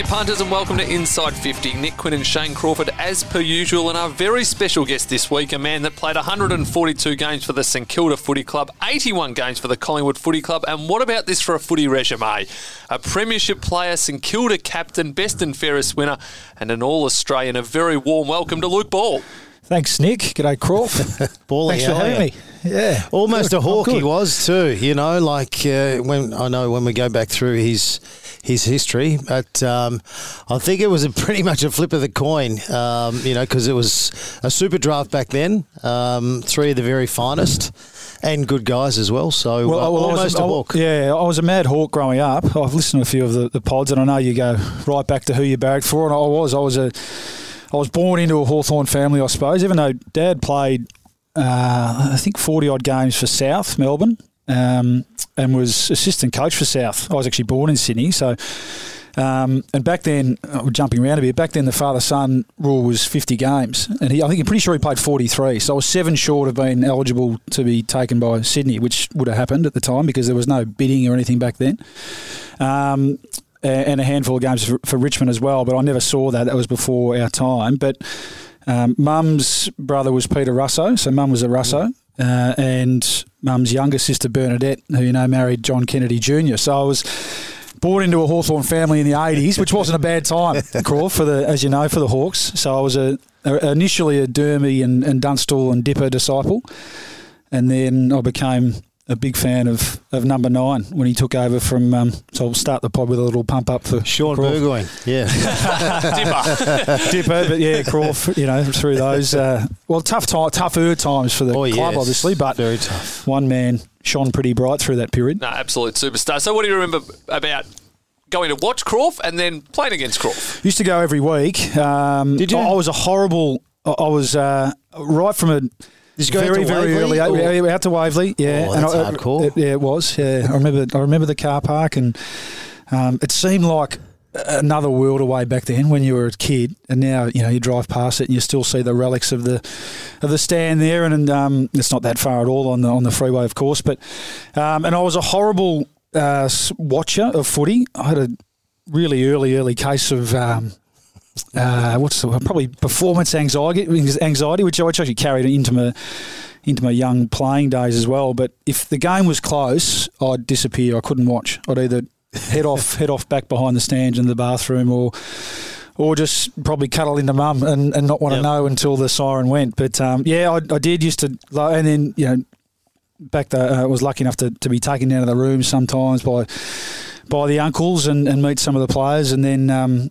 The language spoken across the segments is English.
G'day, punters, and welcome to Inside 50. Nick Quinn and Shane Crawford, as per usual, and our very special guest this week, a man that played 142 games for the St Kilda Footy Club, 81 games for the Collingwood Footy Club, and what about this for a footy resume? A Premiership player, St Kilda captain, best and fairest winner, and an All Australian. A very warm welcome to Luke Ball. Thanks, Nick. G'day. Bally, Thanks for having me. Yeah, Almost Good. a hawk I'm he was too. You know, like uh, when I know when we go back through his his history, but um, I think it was a pretty much a flip of the coin. Um, you know, because it was a super draft back then. Um, three of the very finest and good guys as well. So uh, I- I was- almost a I- hawk. Yeah, I was a mad hawk growing up. I've listened to a few of the, the pods, and I know you go right back to who you barracked for. And I was, I was a, I was born into a Hawthorn family, I suppose. Even though Dad played, uh, I think forty odd games for South Melbourne, um, and was assistant coach for South. I was actually born in Sydney, so. Um, and back then, we're jumping around a bit. Back then, the father-son rule was 50 games, and he, I think I'm pretty sure he played 43. So I was seven short of being eligible to be taken by Sydney, which would have happened at the time because there was no bidding or anything back then. Um, and a handful of games for, for Richmond as well, but I never saw that. That was before our time. But um, Mum's brother was Peter Russo, so Mum was a Russo, uh, and Mum's younger sister Bernadette, who you know married John Kennedy Jr. So I was born into a Hawthorn family in the 80s, which wasn't a bad time, Craw, for the, as you know, for the Hawks. So I was a, a initially a Dermy and, and Dunstall and Dipper disciple, and then I became a big fan of, of number nine when he took over from. Um, so I'll start the pod with a little pump up for Shane Craw. Burgoyne, yeah. Dipper. Dipper, but yeah, Crawf, you know, through those. Uh, well, tough time, tougher times for the Oh, club, yes. obviously, but Very tough. one man shone pretty bright through that period. no, absolute superstar. So, what do you remember about going to watch Crawf and then playing against Crawf? Used to go every week. Um, Did you? I, I was a horrible. I I was uh, right from a. Did you very to very early or- out, to Waverley, yeah. Oh, that's I- hardcore. It, yeah, it was. Yeah, I remember. I remember the car park, and um, it seemed like another world away back then when you were a kid, and now you know you drive past it and you still see the relics of the of the stand there, and, and um, it's not that far at all on the on the freeway, of course. But um, and I was a horrible uh, watcher of footy. I had a really early early case of. Um, uh, what's the, probably performance anxiety, anxiety, which I actually carried into my into my young playing days as well. But if the game was close, I'd disappear. I couldn't watch. I'd either head off, head off back behind the stands in the bathroom, or or just probably cuddle into mum and, and not want to Yep. know until the siren went. But um, yeah, I, I did used to, and then you know, back the uh, was lucky enough to, to be taken down to the room sometimes by by the uncles and, and meet some of the players, and then um,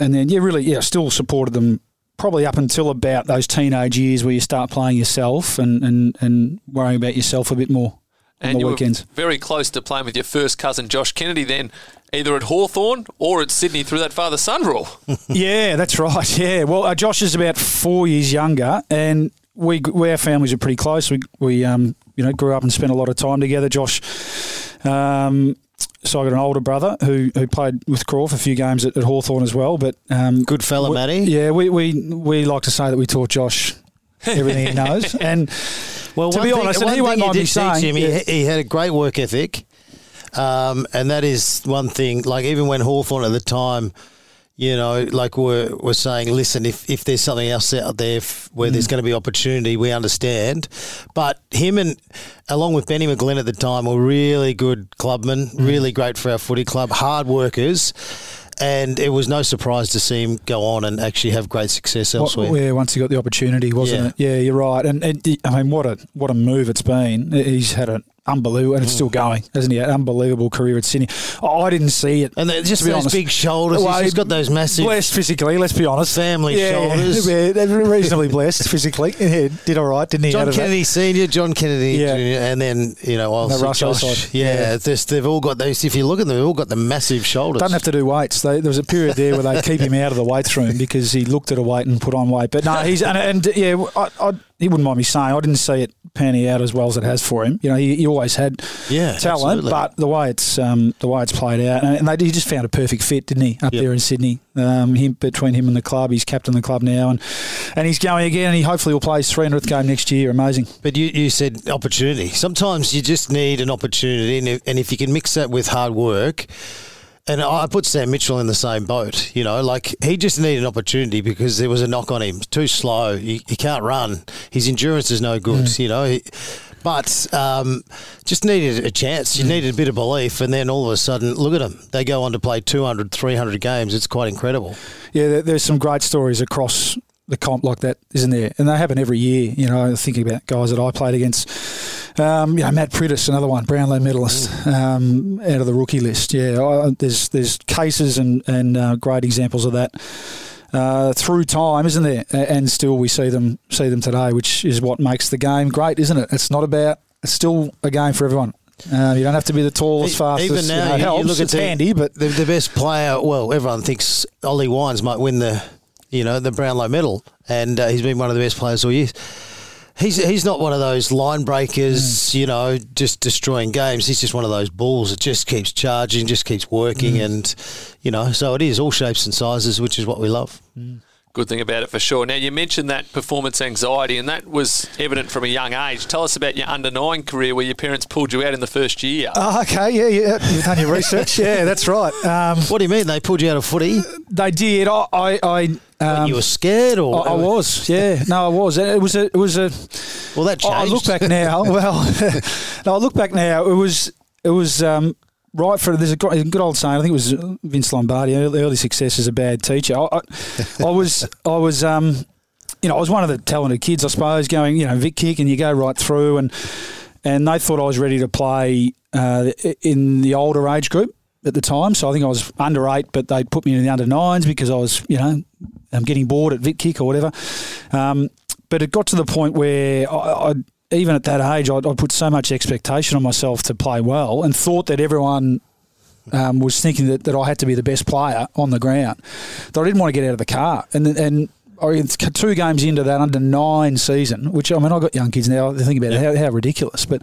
and then yeah, really yeah, still supported them probably up until about those teenage years where you start playing yourself and, and, and worrying about yourself a bit more on And the you weekends. were very close to playing with your first cousin Josh Kennedy then, either at Hawthorn or at Sydney through that father son rule. yeah, that's right. Yeah, well, uh, Josh is about four years younger, and we, we our families are pretty close. We we um you know grew up and spent a lot of time together. Josh, um, so I got an older brother who who played with Crawf a few games at, at Hawthorn as well. But um, Good fella, we- Matty. Yeah, we, we we like to say that we taught Josh everything he knows, and Well, To be thing, honest, and he won't mind me saying, him, he, yeah. he had a great work ethic, um, and that is one thing. Like even when Hawthorn at the time, you know, like we're, we're saying, listen, if, if there's something else out there f- where Mm. there's going to be opportunity, we understand. But him and along with Benny McGlynn at the time were really good clubmen, Mm. really great for our footy club, hard workers. And it was no surprise to see him go on and actually have great success elsewhere. Well, yeah, once he got the opportunity, wasn't Yeah. it? Yeah, you're right. And, and I mean, what a what a move it's been. He's had an unbelievable, and it's still going, isn't he? An unbelievable career at Sydney. Oh, I didn't see it. And just those honest. big shoulders. Well, He's got those massive. blessed physically. Let's be honest. Family yeah, shoulders. Yeah, they're reasonably blessed physically. Yeah, did all right, didn't he? John? Kennedy Senior, John Kennedy Yeah. Junior, and then you know Russo Josh. side. Yeah, Yeah. just, they've all got those. If you look at them, they've all got the massive shoulders. Don't have to do weights. They, there was a period there where they keep him out of the weights room because he looked at a weight and put on weight. But no, he's and, and yeah, I, I, he wouldn't mind me saying I didn't see it panning out as well as it has for him. You know, he, he always had Yeah, talent, absolutely. but the way it's um, the way it's played out, and, and they, he just found a perfect fit, didn't he, up Yep. there in Sydney? Um, him between him and the club, he's captain of the club now, and and he's going again, and he hopefully will play his 300th game next year. Amazing. But you, you said opportunity. Sometimes you just need an opportunity, and if, and if you can mix that with hard work, And I put Sam Mitchell in the same boat. You know, like he just needed an opportunity because there was a knock on him. Too slow. He, he can't run. His endurance is no good. Mm. You know. He, but um, just needed a chance. You needed a bit of belief, and then all of a sudden, look at them. They go on to play 200, 300 games. It's quite incredible. Yeah, there- there's some great stories across the comp like that, isn't there? And they happen every year. You know, thinking about guys that I played against. Um, you know, Matt Priddis, another one, Brownlow medalist, um, out of the rookie list. Yeah, I, there's there's cases and and uh, great examples of that. Uh, through time, isn't there? And still, we see them see them today, which is what makes the game great, isn't it? It's not about. It's still a game for everyone. Uh, you don't have to be the tallest, fastest. even now, you know, you- helps. look at it's the- handy, but The, the best player, well, everyone thinks Ollie Wines might win the, you know, the Brownlow medal, and uh, he's been one of the best players all year. He's he's not one of those line breakers, mm. you know, just destroying games. He's just one of those balls that just keeps charging, just keeps working, mm. and you know, so it is all shapes and sizes, which is what we love. Mm. Good thing about it for sure. Now, you mentioned that performance anxiety, and that was evident from a young age. Tell us about your under nine career where your parents pulled you out in the first year. Oh, okay, yeah, yeah, you've done your research. yeah, that's right. Um, What do you mean they pulled you out of footy? they did. I, I, I, um, you were scared, or I was. Yeah, no, I was. It was a, it was a. Well, that changed. I look back now. Well, no, I look back now. It was, it was um, right for. There's a good old saying. I think it was Vince Lombardi. Early, early success is a bad teacher. I, I, I was, I was. Um, you know, I was one of the talented kids, I suppose, going, you know, Vic kick, and you go right through, and and they thought I was ready to play uh, in the older age group at the time. So I think I was under eight, but they put me in the under nines because I was, you know, I'm getting bored at Vic kick or whatever. Um, but it got to the point where I, I even at that age, I'd, I'd put so much expectation on myself to play well, and thought that everyone um, was thinking that, that I had to be the best player on the ground. That I didn't want to get out of the car, and and I two games into that under nine season, which I mean I've got young kids now. They think about it, how, how ridiculous. But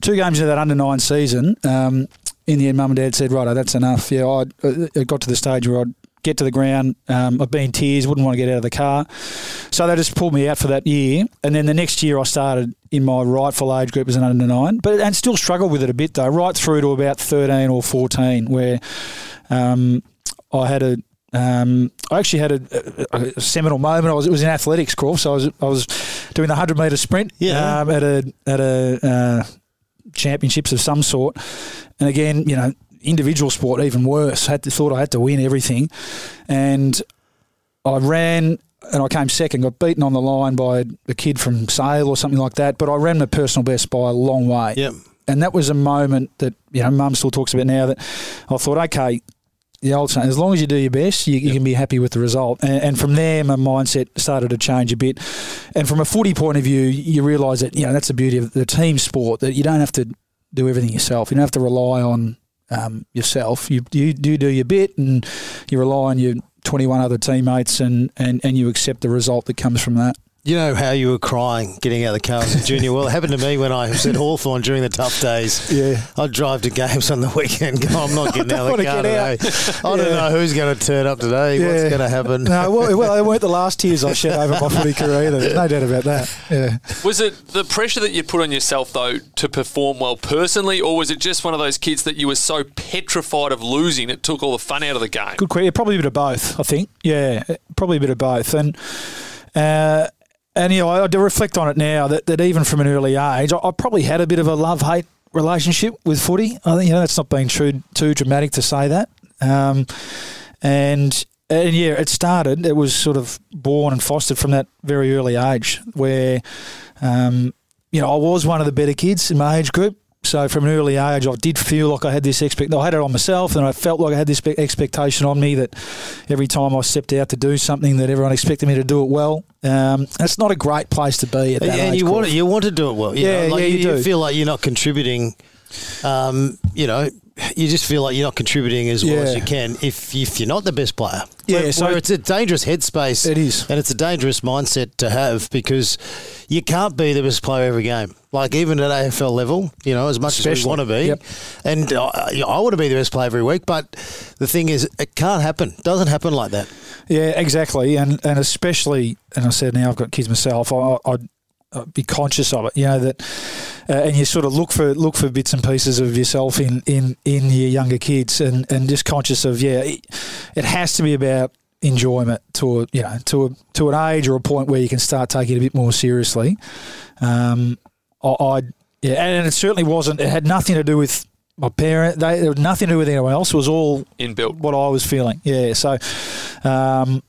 two games into that under nine season, um, in the end, mum and dad said, "Right, that's enough." Yeah, I it got to the stage where I'd get to the ground. Um, I'd be in tears, wouldn't want to get out of the car. So they just pulled me out for that year. And then the next year I started in my rightful age group as an under nine, but and still struggled with it a bit though, right through to about 13 or 14, where um, I had a. Um, I actually had a, a, a seminal moment. I was it was in athletics course. So I was I was doing the hundred meter sprint Yeah. um, at a at a uh, championships of some sort, and again, you know, individual sport even worse. Had to, thought I had to win everything, and I ran and I came second. Got beaten on the line by a kid from Sale or something like that. But I ran my personal best by a long way. Yep. And that was a moment that you know Mum still talks about now. That I thought, okay, the old saying, as long as you do your best, you, you can be happy with the result. And, and from there, my mindset started to change a bit. And from a footy point of view, you realise that you know that's the beauty of the team sport that you don't have to do everything yourself. You don't have to rely on um, yourself. You, you do do your bit, and you rely on your 21 other teammates, and, and, and you accept the result that comes from that. You know how you were crying getting out of the car as a junior? Well, it happened to me when I was at Hawthorn during the tough days. Yeah. I'd drive to games on the weekend. Go, I'm not getting out of the car today. out. I don't know who's going to turn up today. What's going to happen? No, well, well, they weren't the last tears I shed over my footy career either. There's no doubt about that. Yeah. Was it the pressure that you put on yourself, though, to perform well personally, or was it just one of those kids that you were so petrified of losing it took all the fun out of the game? Good question. Probably a bit of both, I think. Yeah, probably a bit of both. And uh, and you know, I do reflect on it now that, that even from an early age, I, I probably had a bit of a love hate relationship with footy. I think you know that's not being too too dramatic to say that. Um, and and yeah, it started. It was sort of born and fostered from that very early age, where um, you know I was one of the better kids in my age group. So from an early age, I did feel like I had this expect. I had it on myself, and I felt like I had this expectation on me that every time I stepped out to do something, that everyone expected me to do it well. Um, that's not a great place to be at that and age. you want to, you want to do it well. You Yeah, know, like yeah, you do. feel like you're not contributing. Um, you know, you just feel like you're not contributing as well as you can if if you're not the best player. Yeah, where, so- where it's a dangerous headspace. It is. and it's a dangerous mindset to have because you can't be the best player every game. Like even at AFL level, you know, as much as Especially. we want to be, Yep. and uh, I want to be the best player every week. But the thing is, it can't happen. Doesn't happen like that. Yeah, exactly, and and especially, and I said now I've got kids myself. I, I be conscious of it. You know that, uh, and you sort of look for look for bits and pieces of yourself in in in your younger kids, and and just conscious of yeah, it, it has to be about enjoyment to a, you know to a to an age or a point where you can start taking it a bit more seriously. Um, I, I yeah, and it certainly wasn't. It had nothing to do with my parent. They there was nothing to do with anyone else. It was all Inbuilt. what I was feeling. Yeah. So, um,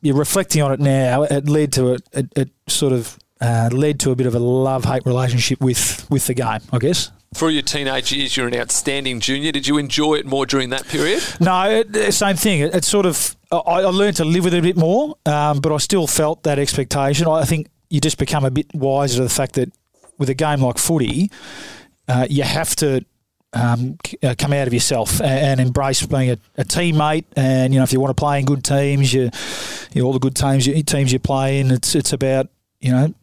you're reflecting on it now. It led to it. It, it sort of uh, led to a bit of a love hate relationship with with the game. I guess. Through your teenage years, you're an outstanding junior. Did you enjoy it more during that period? No, it, it- same thing. It, it's sort of I, I learned to live with it a bit more, um, but I still felt that expectation. I think you just become a bit wiser to the fact that with a game like footy, uh, you have to um, uh, come out of yourself and, and embrace being a, a teammate. And you know, if you want to play in good teams, you, you know, all the good teams you, teams you play in, it's it's about you know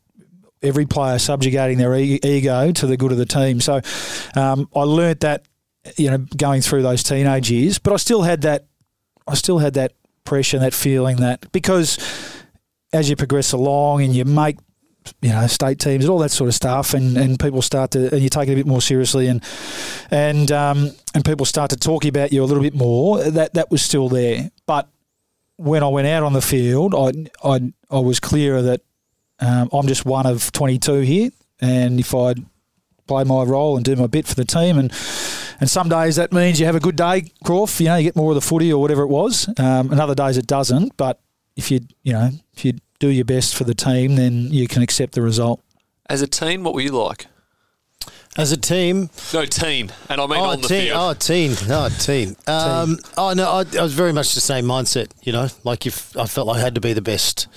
every player subjugating their e- ego to the good of the team. So um, I learnt that you know going through those teenage years, but I still had that I still had that pressure, that feeling that because as you progress along and you make you know state teams and all that sort of stuff, and, and people start to and you take it a bit more seriously, and and um, and people start to talk about you a little bit more. That that was still there, but when I went out on the field, I I, I was clearer that um, I'm just one of 22 here, and if I play my role and do my bit for the team, and and some days that means you have a good day, Crawf. You know, you get more of the footy or whatever it was. Um, and other days it doesn't. But if you you know if you do your best for the team, then you can accept the result. As a teen, what were you like? As a team, No, teen. And I mean oh, on the teen, field. oh, teen, oh, teen. Um, oh, no, I, I was very much the same mindset. You know, like if I felt like I had to be the best.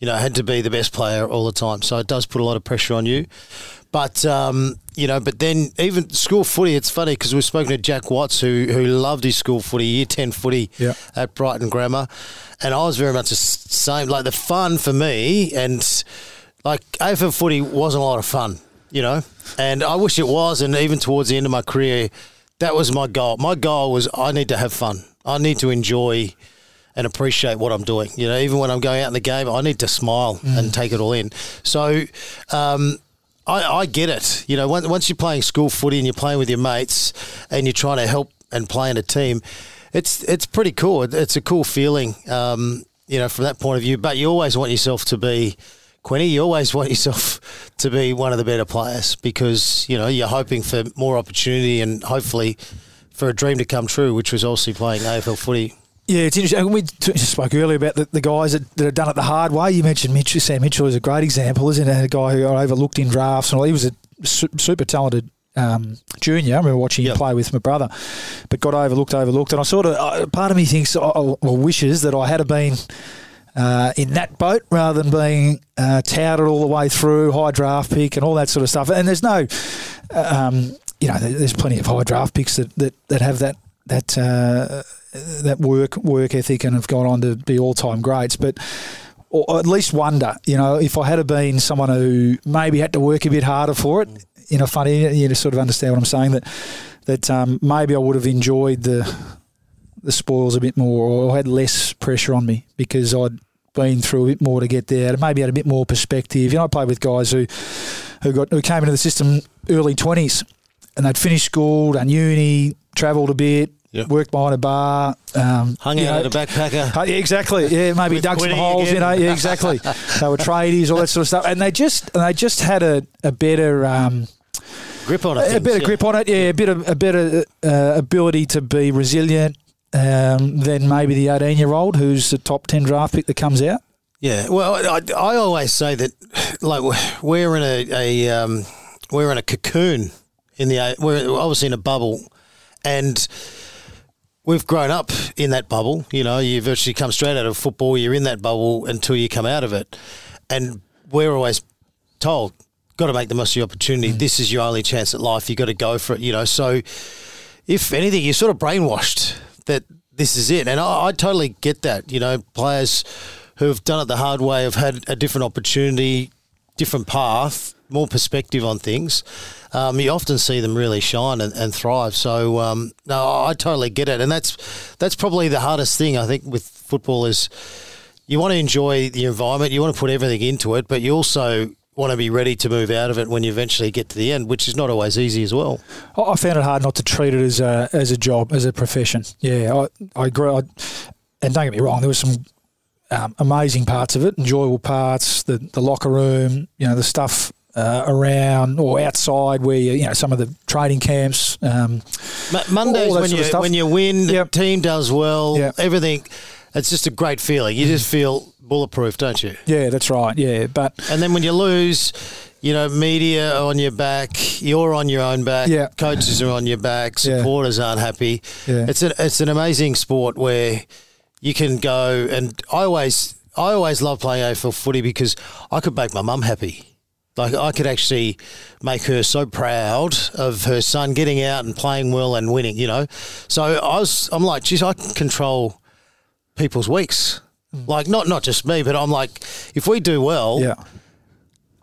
You know, had to be the best player all the time. So it does put a lot of pressure on you. But um, you know, but then even school footy, it's funny because we've spoken to Jack Watts, who who loved his school footy, year ten footy Yeah. at Brighton Grammar, and I was very much the same. Like the fun for me, and like AFL footy wasn't a lot of fun, you know, and I wish it was. And even towards the end of my career, that was my goal. My goal was I need to have fun. I need to enjoy and appreciate what I'm doing. You know, even when I'm going out in the game, I need to smile and take it all in. So, um, I, I get it. You know, once, once you're playing school footy and you're playing with your mates and you're trying to help and play in a team, it's it's pretty cool. It's a cool feeling, um, you know, from that point of view. But you always want yourself to be, Quinny, you always want yourself to be one of the better players because, you know, you're hoping for more opportunity and hopefully for a dream to come true, which was obviously playing AFL footy. Yeah, it's interesting. We spoke earlier about the, the guys that, that have done it the hard way. You mentioned Mitchell. Sam Mitchell is a great example, isn't it? A guy who got overlooked in drafts and all. He was a su- super talented um, junior. I remember watching Yep. him play with my brother, but got overlooked, overlooked. And I sort of, uh, part of me thinks, uh, or wishes that I had been uh, in that boat rather than being uh, touted all the way through, high draft pick and all that sort of stuff. And there's no, um, you know, there's plenty of high draft picks that, that, that have that that uh, that work work ethic and have gone on to be all time greats. But or at least wonder, you know, if I had been someone who maybe had to work a bit harder for it, you know, funny, you to sort of understand what I'm saying that that um, maybe I would have enjoyed the the spoils a bit more or had less pressure on me because I'd been through a bit more to get there. and Maybe had a bit more perspective. You know, I played with guys who who got who came into the system early twenties and they'd finished school, done uni, travelled a bit, Yep. worked behind a bar, um, Hung out know, at a backpacker. uh, yeah, exactly. Yeah, maybe dug some holes. again. You know, yeah, exactly. they were tradies, all that sort of stuff, and they just and they just had a, a better um, Grip on it. a things, better yeah. grip on it. Yeah, a bit of a better uh, ability to be resilient um, than maybe the eighteen year old who's the top ten draft pick that comes out. Yeah, well, I, I always say that, like we're in a, a um, we're in a cocoon in the we're obviously in a bubble, and we've grown up in that bubble. You know, you virtually come straight out of football. You're in that bubble until you come out of it, and we're always told, "Got to make the most of your opportunity. Mm. This is your only chance at life. You got to go for it." You know, so if anything, you're sort of brainwashed that this is it. And I, I totally get that. You know, players who have done it the hard way have had a different opportunity, different path, more perspective on things. Um, you often see them really shine and, and thrive. So um, no, I totally get it, and that's that's probably the hardest thing I think with football is you want to enjoy the environment, you want to put everything into it, but you also want to be ready to move out of it when you eventually get to the end, which is not always easy as well. I found it hard not to treat it as a as a job, as a profession. Yeah, I, I agree. I, and don't get me wrong, there was some um, amazing parts of it, enjoyable parts, the the locker room, you know, the stuff uh, around or outside where you, you know some of the training camps. Um, Mondays when you when you win, Yep. the team does well, Yep. everything. It's just a great feeling. You just feel bulletproof, don't you? yeah, that's right. Yeah, but And then when you lose, you know, media on your back, you're on your own back, Yeah. coaches are on your back, Yeah. supporters aren't happy. Yeah. It's an it's an amazing sport where you can go and I always I always love playing AFL footy because I could make my mum happy. Like I could actually make her so proud of her son getting out and playing well and winning, you know. So I was I'm like, geez, I can control people's weeks. Mm. Like not not just me, but I'm like, if we do well, yeah,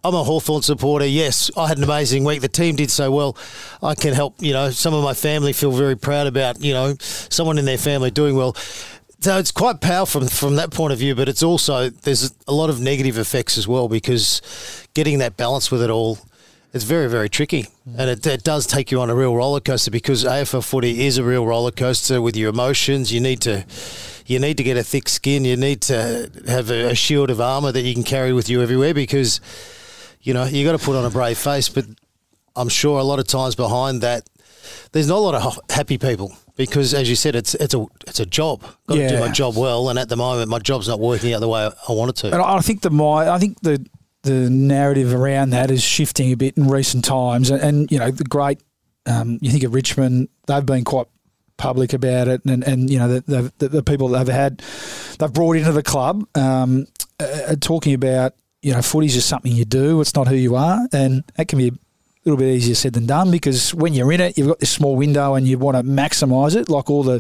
I'm a Hawthorn supporter. Yes, I had an amazing week. The team did so well. I can help, you know, some of my family feel very proud about, you know, someone in their family doing well. So it's quite powerful from, from that point of view, but it's also, there's a lot of negative effects as well because getting that balance with it all, it's very, very tricky. Mm. And it, it does take you on a real roller coaster because AFL footy is a real roller coaster with your emotions. You need to. You need to get a thick skin. You need to have a, a shield of armour that you can carry with you everywhere because you know, you got to put on a brave face, but I'm sure a lot of times behind that, there's not a lot of happy people because, as you said, it's it's a it's a job. Got to do my job well, and at the moment, my job's not working out the way I want it to. and I I think the my I think the the narrative around that is shifting a bit in recent times, and, and you know the great. Um, you think of Richmond; they've been quite public about it, and, and you know the, the, the, people that they've had, they've brought into the club, um, uh, talking about you know footy's just something you do; it's not who you are, and that can be a little bit easier said than done because when you're in it, you've got this small window and you want to maximise it, like all the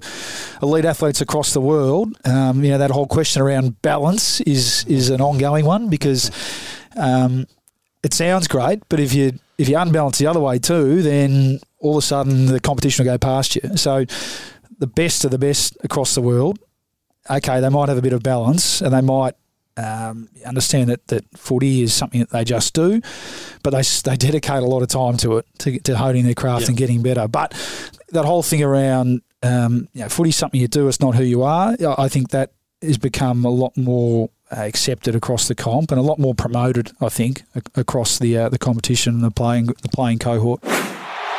elite athletes across the world. Um, you know that whole question around balance is is an ongoing one because um, it sounds great, but if you if you unbalance the other way too, then all of a sudden the competition will go past you. So the best of the best across the world, okay, they might have a bit of balance and they might um, understand that, that footy is something that they just do, but they they dedicate a lot of time to it to, to honing their craft Yeah. and getting better. But that whole thing around um, you know, footy's something you do, it's not who you are. I I think that has become a lot more uh, accepted across the comp and a lot more promoted. I think ac- across the uh, the competition and the playing the playing cohort.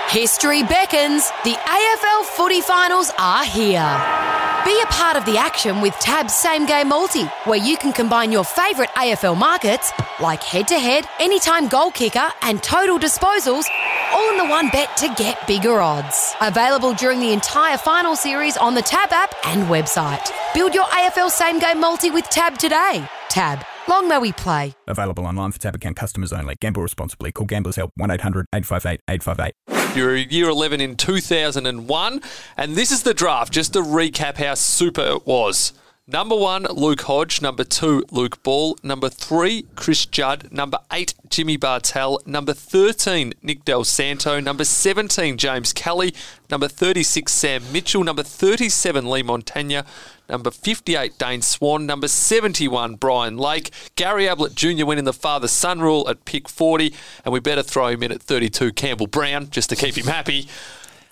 History beckons. The AFL footy finals are here. Be a part of the action with Tab's Same Game Multi, where you can combine your favourite AFL markets, like head to head, anytime goal kicker, and total disposals, all in the one bet to get bigger odds. Available during the entire final series on the Tab app and website. Build your AFL Same Game Multi with Tab today. Tab. Long may we play. Available online for tab account customers only. Gamble responsibly. Call Gamblers Help 1 800 858 858. You're year 11 in 2001, and this is the draft. Just to recap how super it was. Number one, Luke Hodge. Number two, Luke Ball. Number three, Chris Judd. Number eight, Jimmy Bartel. Number 13, Nick Del Santo. Number 17, James Kelly. Number 36, Sam Mitchell. Number 37, Lee Montagna. Number 58, Dane Swan. Number 71, Brian Lake. Gary Ablett Jr. went in the father son rule at pick 40, and we better throw him in at 32, Campbell Brown, just to keep him happy.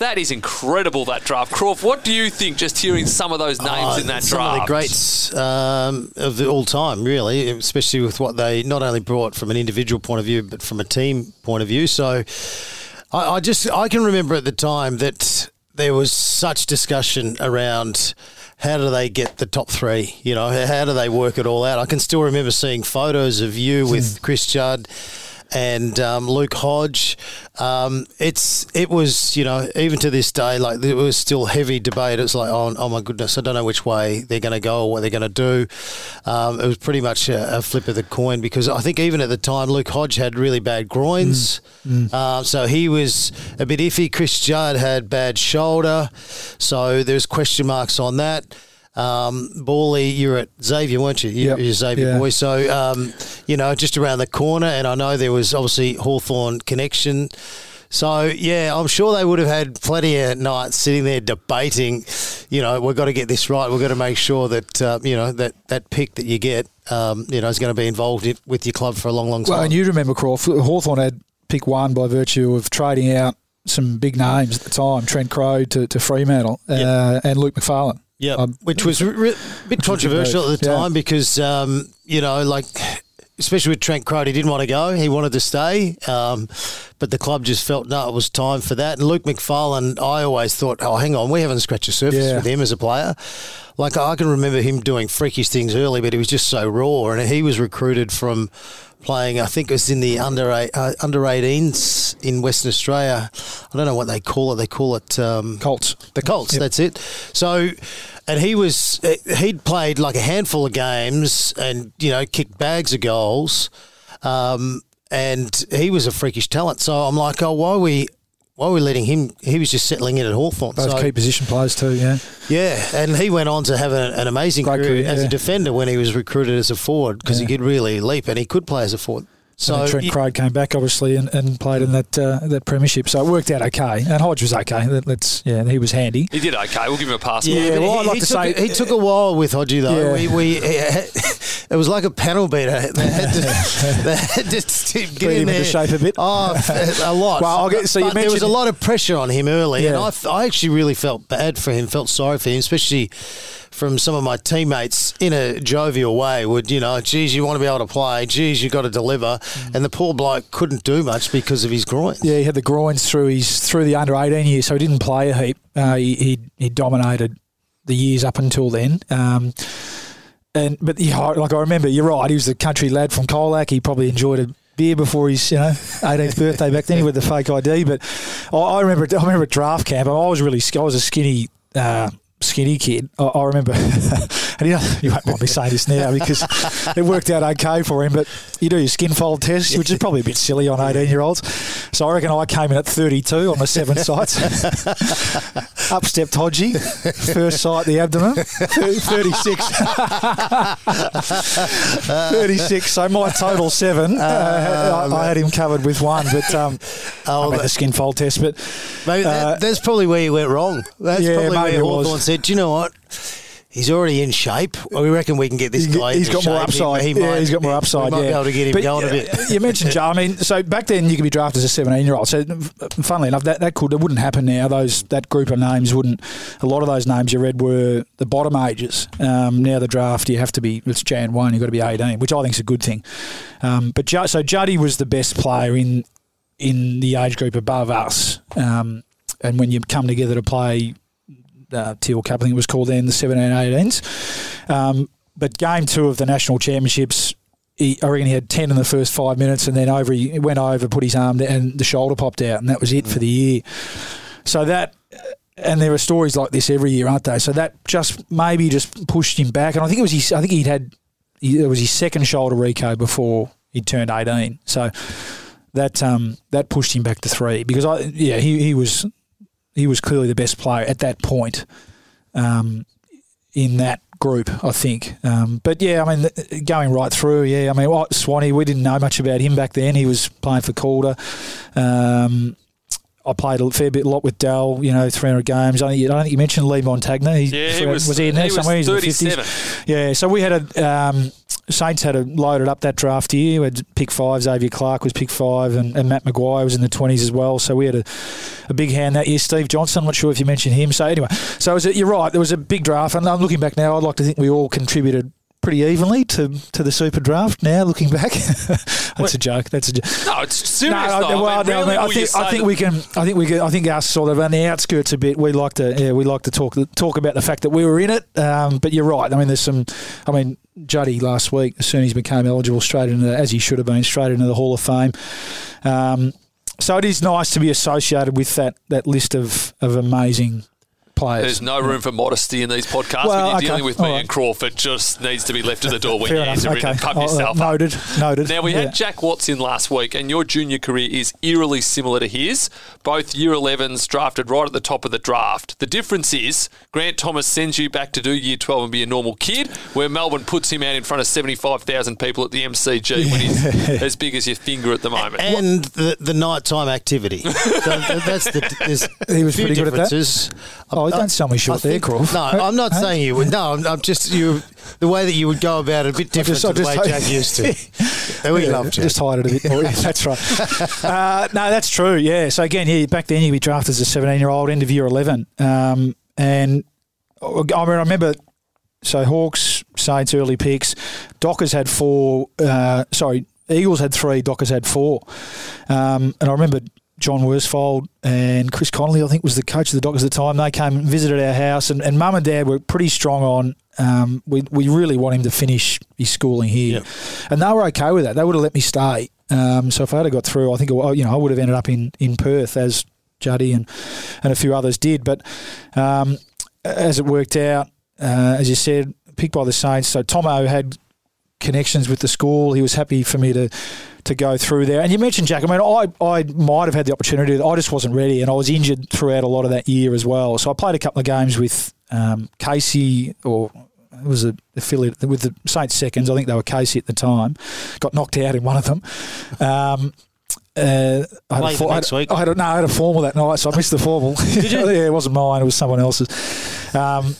That is incredible, that draft. Crawf, what do you think just hearing some of those names Oh, in that some draft? of the greats um, of the all time, really, especially with what they not only brought from an individual point of view, but from a team point of view. So, I, I just I can remember at the time that there was such discussion around how do they get the top three? You know, how do they work it all out? I can still remember seeing photos of you with Chris Judd and um, Luke Hodge. Um, it's it was you know even to this day like there was still heavy debate. It's like oh, oh my goodness, I don't know which way they're going to go or what they're going to do. Um, it was pretty much a, a flip of the coin because I think even at the time Luke Hodge had really bad groins, Um, so he was a bit iffy. Chris Judd had bad shoulder, so there's question marks on that. Um, Bally, you're at Xavier, weren't you? You- Yep. You're Xavier Yeah. boy. So, um, you know, just around the corner. And I know there was obviously Hawthorn connection. So, yeah, I'm sure they would have had plenty of nights sitting there debating, you know, we've got to get this right. We've got to make sure that uh, you know that that pick that you get, um, you know, is going to be involved in, with your club for a long, long time. Well, and you remember, Crawford, Hawthorn had pick one by virtue of trading out some big names at the time, Trent Croad to, to Fremantle uh, Yep. and Luke McPharlin. Yeah, Um, which was re- a bit controversial at the Yeah. time because um, you know, like especially with Trent Croad, he didn't want to go; he wanted to stay, um, but the club just felt no, it was time for that. And Luke McPharlin, I always thought, oh, hang on, we haven't scratched the surface Yeah. with him as a player. Like I can remember him doing freakish things early, but he was just so raw, and he was recruited from playing. I think it was in the under eight, uh, under 18s in Western Australia. I don't know what they call it. They call it. Um, Colts. the Colts. Yep. That's it. So, and he was eh, he'd played like a handful of games and you know kicked bags of goals, um, and he was a freakish talent. So I'm like, oh, why are we? Why are we letting him? He was just settling in at Hawthorn. Those so, key position players too, yeah. yeah, and he went on to have an, an amazing career, career, as yeah. a defender when he was recruited as a forward because Yeah. he could really leap and he could play as a forward. So So Trent y- Croad came back obviously and, and played in that uh, that premiership, so it worked out okay. And Hodge was okay. That, that's yeah, he was handy. He did okay. We'll give him a pass. Yeah, Yeah, well, he, I'd like to took, say- he took a while with Hodgie though. Yeah. We, we it was like a panel beater. They had to, they had to get Beat in him there. into shape a bit. Oh, a lot. Well, I'll get- so you But there was a lot of pressure on him early, and I, I, f- I actually really felt bad for him. Felt sorry for him, especially from some of my teammates in a jovial way. Would you know, geez, you want to be able to play. Geez, you got to deliver, and the poor bloke couldn't do much because of his groin. Yeah, he had the groins through his through the under eighteen years, so he didn't play a heap. Uh, he, he he dominated the years up until then. Um, and but yeah, I- like I remember, you're right. He was a country lad from Colac. He probably enjoyed a beer before his you know 18th birthday back then with the fake ID. But I, I remember I remember at draft camp. I was really I was a skinny. Uh, Skinny kid, I, I remember, and you, know, you won't mind me saying this now because it worked out okay for him. But you do your skin fold test, which is probably a bit silly on eighteen-year-olds. So I reckon I came in at thirty-two on the seven sites. Up stepped Hodgie, first sight the abdomen, Thir- thirty-six. 36. So my total seven. Uh, I, I had him covered with one, but um, Oh, I made the skin fold test. But Maybe that, Uh, that's probably where you went wrong. That's Yeah, probably maybe where it was. Said, "Do you know what? He's already in shape. We reckon we can get this guy. he's got more upside. He, he yeah, might, he's got more we upside. might yeah. be able to get him But, going a bit. You mentioned Joe. I mean, so back then you could be drafted as a 17 year old. So, funnily enough, that, that could it wouldn't happen now. Those that group of names wouldn't. A lot of those names you read were the bottom ages. Um, now the draft you have to be it's Jan one. You've got to be 18, which I think is a good thing. Um, but Ju- so Juddy was the best player in in the age group above us. Um, and when you come together to play uh, Teal Cup, I think it was called then, the 17 18s. Um, but game two of the national championships, he, I reckon he had 10 in the first five minutes and then over he went over, put his arm down, and the shoulder popped out, and that was it for the year. So that, and there are stories like this every year, aren't they? So that just maybe just pushed him back. And I think it was his, I think he'd had, it was his second shoulder reco before he turned 18. So that um, that pushed him back to three because I yeah he, he was he was clearly the best player at that point um, in that group I think um, but yeah I mean th- going right through yeah I mean what Swanee we didn't know much about him back then he was playing for Calder um, I played a fair bit, a lot with Dell, you know, 300 games. I don't think, I think you mentioned Lee Montagna. He's, Yeah, he was, was he in there he was somewhere? He's in the 50s. Yeah, so we had a um, Saints had a loaded up that draft year. We had pick five. Xavier Clarke was pick five, and, and Matt Maguire was in the twenties as well. So we had a, a big hand that year. Steve Johnson. I'm not sure if you mentioned him. So anyway, so was you're right. There was a big draft, and I'm looking back now. I'd like to think we all contributed pretty evenly to, to the super draft. Now looking back, that's a joke. That's a joke. No, it's serious. No, though. well, I, mean, no, I, mean, I think I think we can. I think we can. I think us sort of on the outskirts a bit. We like to. Yeah, we like to talk talk about the fact that we were in it. Um, but you're right. I mean, there's some. I mean, Juddy last week, as soon as he became eligible, straight into as he should have been, straight into the Hall of Fame. Um, so it is nice to be associated with that that list of of amazing players. There's no room for modesty in these podcasts Well, when you're okay, dealing with all me right. and Crawford. Just needs to be left at the door when Fair you enough. answer it Okay. and pump Oh, yourself up. noted. Noted. Now, we had Jack Watts in last week, and your junior career is eerily similar to his. Both year 11s drafted right at the top of the draft. The difference is Grant Thomas sends you back to do year 12 and be a normal kid, where Melbourne puts him out in front of 75,000 people at the MCG when he's as big as your finger at the moment. and the, the nighttime activity. so that's the He was few pretty good at that? differences. Oh, Don't sell me short there, think- Crawf. No, I'm not Hey? saying you would. No, I'm, I'm just you. The way that you would go about it a bit different just- to the way Jack used to. We Yeah, love Jack. Just hide it a bit more. Yeah, that's right. Uh, no, that's true. Yeah. So again, yeah, back then you'd be drafted as a 17 year old, end of year 11. Um, and I mean, I remember, so Hawks, Saints, early picks. Dockers had four. Uh, sorry, Eagles had three. Dockers had four. Um, and I remember John Worsfold and Chris Connolly, I think, was the coach of the Dockers at the time. They came and visited our house, and, and Mum and Dad were pretty strong on. Um, we we really want him to finish his schooling here, Yep. and they were okay with that. They would have let me stay. Um, so if I had got through, I think I- you know I would have ended up in, in Perth as Juddy and and a few others did. But um, as it worked out, uh, as you said, picked by the Saints. So Tomo had connections with the school. He was happy for me to to go through there. And you mentioned Jack. I mean, I I might have had the opportunity. I just wasn't ready, and I was injured throughout a lot of that year as well. So I played a couple of games with um, Casey or. It was a affiliate with the Saints seconds. I think they were Casey at the time. Got knocked out in one of them. Um, uh, I had, for- I, next had, week. I had a, no, I had a formal that night, so I missed the formal. Did you? yeah, it wasn't mine. It was someone else's. Um,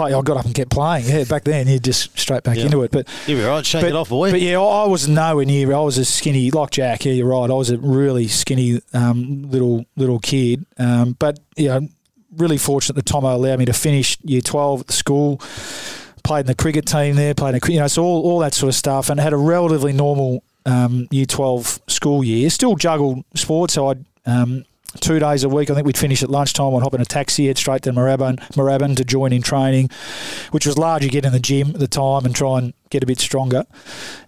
I got up and kept playing. Yeah, back then you just straight back Yeah. into it. But You'll be right. Shake it off, boy. but yeah, I I was nowhere near. I was a skinny, like Jack. Yeah, you're right. I was a really skinny um, little little kid. Um, but yeah, really fortunate that Tomo allowed me to finish year twelve at the school. Played in the cricket team there. Played in the, you know, so all, all that sort of stuff, and had a relatively normal um, year twelve school year. Still juggled sports, so I'd. Um, Two days a week, I think we'd finish at lunchtime. I'd hop in a taxi, head straight to Moorabbin to join in training, which was largely get in the gym at the time and try and get a bit stronger.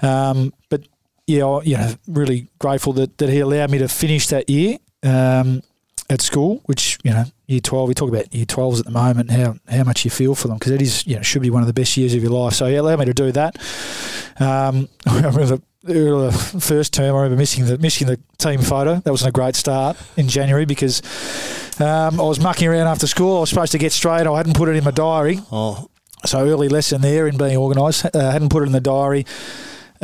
Um, but yeah, I, you know, really grateful that, that he allowed me to finish that year um, at school, which you know, year twelve. We talk about year twelves at the moment, how how much you feel for them because it is you know should be one of the best years of your life. So he allowed me to do that. Um, I remember the, first term. I remember missing the missing the team photo. That wasn't a great start in January because um, I was mucking around after school. I was supposed to get straight. I hadn't put it in my diary. oh, So early lesson there in being organised. Uh, hadn't put it in the diary.